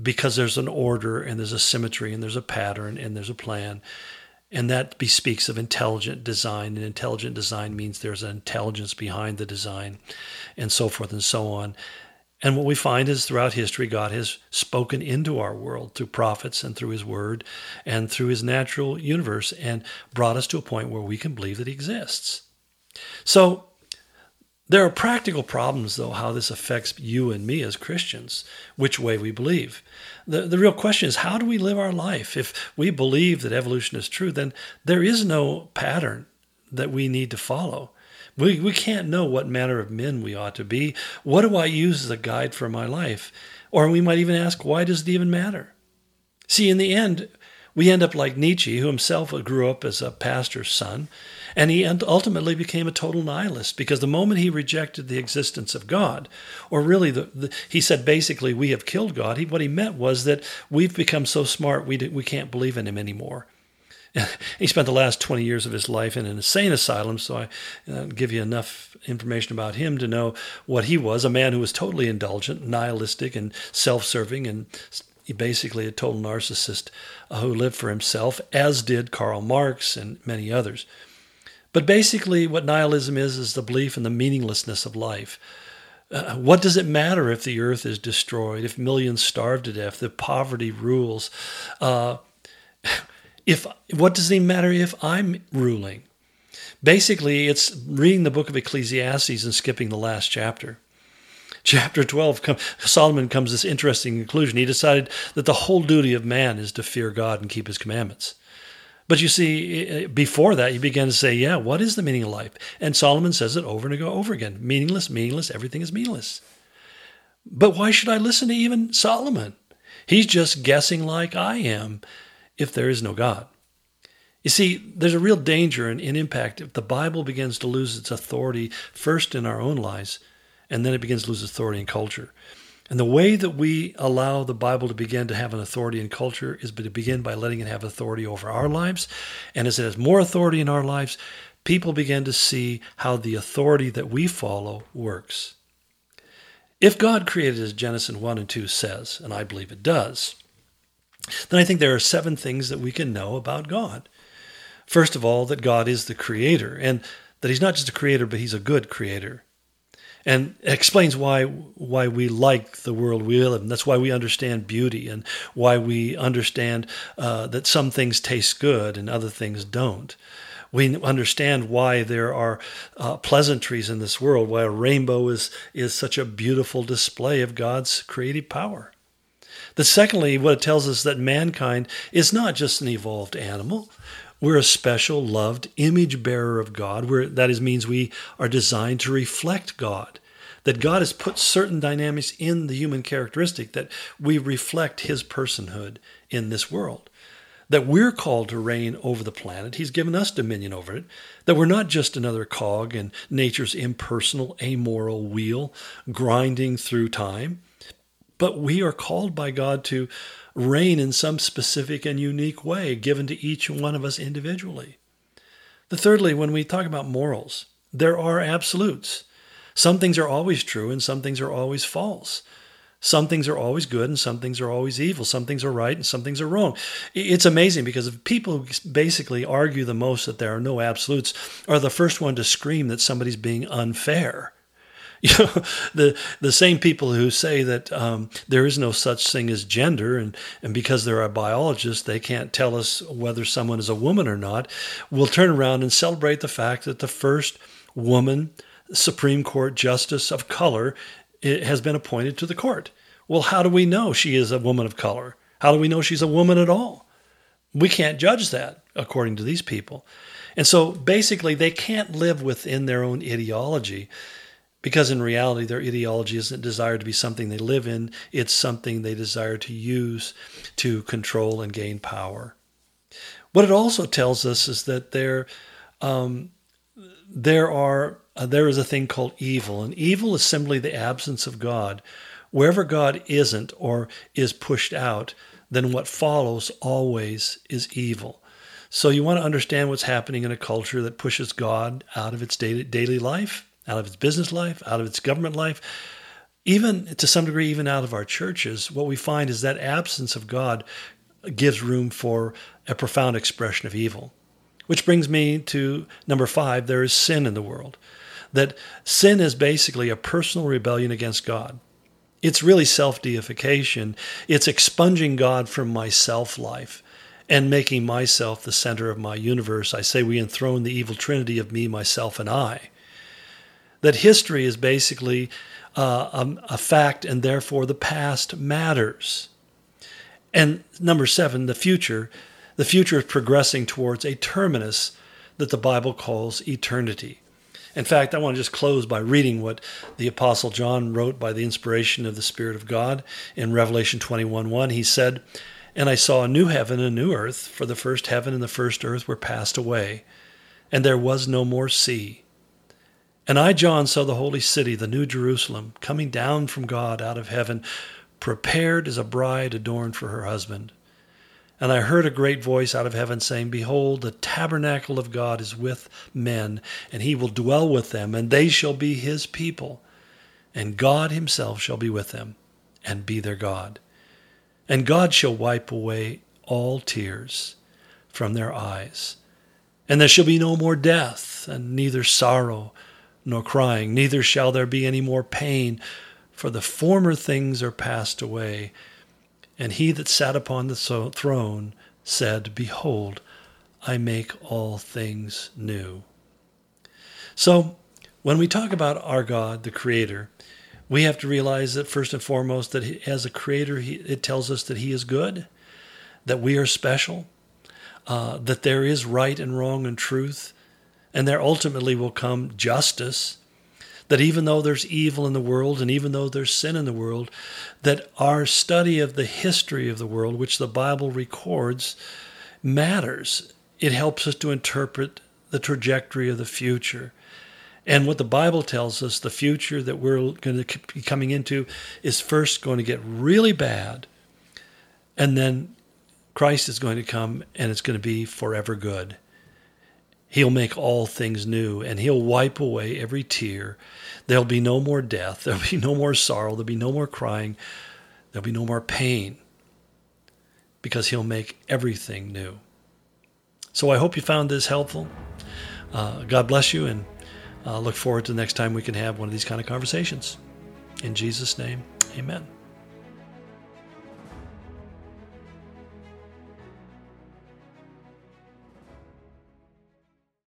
because there's an order and there's a symmetry and there's a pattern and there's a plan. And that bespeaks of intelligent design. And intelligent design means there's an intelligence behind the design, and so forth and so on. And what we find is throughout history, God has spoken into our world through prophets and through His Word and through His natural universe and brought us to a point where we can believe that He exists. So there are practical problems, though, how this affects you and me as Christians, which way we believe. The, the real question is how do we live our life? If we believe that evolution is true, then there is no pattern that we need to follow. We, we can't know what manner of men we ought to be. What do I use as a guide for my life? Or we might even ask, why does it even matter? See, in the end, we end up like Nietzsche, who himself grew up as a pastor's son. And he ultimately became a total nihilist because the moment he rejected the existence of God, or really, the, the, he said basically, we have killed God, he, what he meant was that we've become so smart we, we can't believe in him anymore. he spent the last 20 years of his life in an insane asylum, so I uh, give you enough information about him to know what he was a man who was totally indulgent, nihilistic, and self serving, and basically a total narcissist uh, who lived for himself, as did Karl Marx and many others. But basically, what nihilism is, is the belief in the meaninglessness of life. Uh, what does it matter if the earth is destroyed, if millions starve to death, if poverty rules? Uh, if what does it matter if I'm ruling? Basically, it's reading the book of Ecclesiastes and skipping the last chapter. Chapter 12, Solomon comes to this interesting conclusion. He decided that the whole duty of man is to fear God and keep his commandments. But you see, before that, you begin to say, yeah, what is the meaning of life? And Solomon says it over and over again meaningless, meaningless, everything is meaningless. But why should I listen to even Solomon? He's just guessing like I am if there is no God. You see, there's a real danger and, impact if the Bible begins to lose its authority first in our own lives, and then it begins to lose authority in culture. And the way that we allow the Bible to begin to have an authority in culture is to begin by letting it have authority over our lives. And as it has more authority in our lives, people begin to see how the authority that we follow works. If God created as Genesis 1 and 2 says, and I believe it does, then I think there are seven things that we can know about God. First of all, that God is the creator, and that He's not just a creator, but He's a good creator and explains why why we like the world we live in. That's why we understand beauty and why we understand uh, that some things taste good and other things don't. We understand why there are uh, pleasantries in this world, why a rainbow is is such a beautiful display of God's creative power. That secondly, what it tells us that mankind is not just an evolved animal. We're a special, loved image bearer of God. We're, that is, means we are designed to reflect God. That God has put certain dynamics in the human characteristic that we reflect His personhood in this world. That we're called to reign over the planet. He's given us dominion over it. That we're not just another cog in nature's impersonal, amoral wheel grinding through time, but we are called by God to reign in some specific and unique way given to each one of us individually. The thirdly, when we talk about morals, there are absolutes. Some things are always true and some things are always false. Some things are always good and some things are always evil. Some things are right and some things are wrong. It's amazing because if people basically argue the most that there are no absolutes, are the first one to scream that somebody's being unfair. You know, the the same people who say that um, there is no such thing as gender, and and because they're a biologist, they can't tell us whether someone is a woman or not, will turn around and celebrate the fact that the first woman Supreme Court justice of color has been appointed to the court. Well, how do we know she is a woman of color? How do we know she's a woman at all? We can't judge that according to these people. And so basically, they can't live within their own ideology because in reality, their ideology isn't desired to be something they live in, it's something they desire to use to control and gain power. What it also tells us is that there, um, there are uh, there is a thing called evil, and evil is simply the absence of God. Wherever God isn't or is pushed out, then what follows always is evil. So you want to understand what's happening in a culture that pushes God out of its daily life out of its business life, out of its government life, even to some degree, even out of our churches, what we find is that absence of God gives room for a profound expression of evil. Which brings me to number five there is sin in the world. That sin is basically a personal rebellion against God. It's really self deification, it's expunging God from my self life and making myself the center of my universe. I say we enthrone the evil trinity of me, myself, and I that history is basically uh, a, a fact and therefore the past matters. And number seven, the future. The future is progressing towards a terminus that the Bible calls eternity. In fact, I want to just close by reading what the Apostle John wrote by the inspiration of the Spirit of God in Revelation 21 1. He said, And I saw a new heaven and a new earth, for the first heaven and the first earth were passed away, and there was no more sea. And I, John, saw the holy city, the new Jerusalem, coming down from God out of heaven, prepared as a bride adorned for her husband. And I heard a great voice out of heaven saying, Behold, the tabernacle of God is with men, and he will dwell with them, and they shall be his people. And God himself shall be with them, and be their God. and God shall wipe away all tears from their eyes. And there shall be no more death, and neither sorrow nor crying, neither shall there be any more pain, for the former things are passed away. And he that sat upon the throne said, Behold, I make all things new. So, when we talk about our God, the Creator, we have to realize that first and foremost, that he, as a Creator, he, it tells us that He is good, that we are special, uh, that there is right and wrong and truth, and there ultimately will come justice. That even though there's evil in the world and even though there's sin in the world, that our study of the history of the world, which the Bible records, matters. It helps us to interpret the trajectory of the future. And what the Bible tells us, the future that we're going to be coming into is first going to get really bad, and then Christ is going to come and it's going to be forever good. He'll make all things new and he'll wipe away every tear. There'll be no more death. There'll be no more sorrow. There'll be no more crying. There'll be no more pain because he'll make everything new. So I hope you found this helpful. Uh, God bless you and uh, look forward to the next time we can have one of these kind of conversations. In Jesus' name, amen.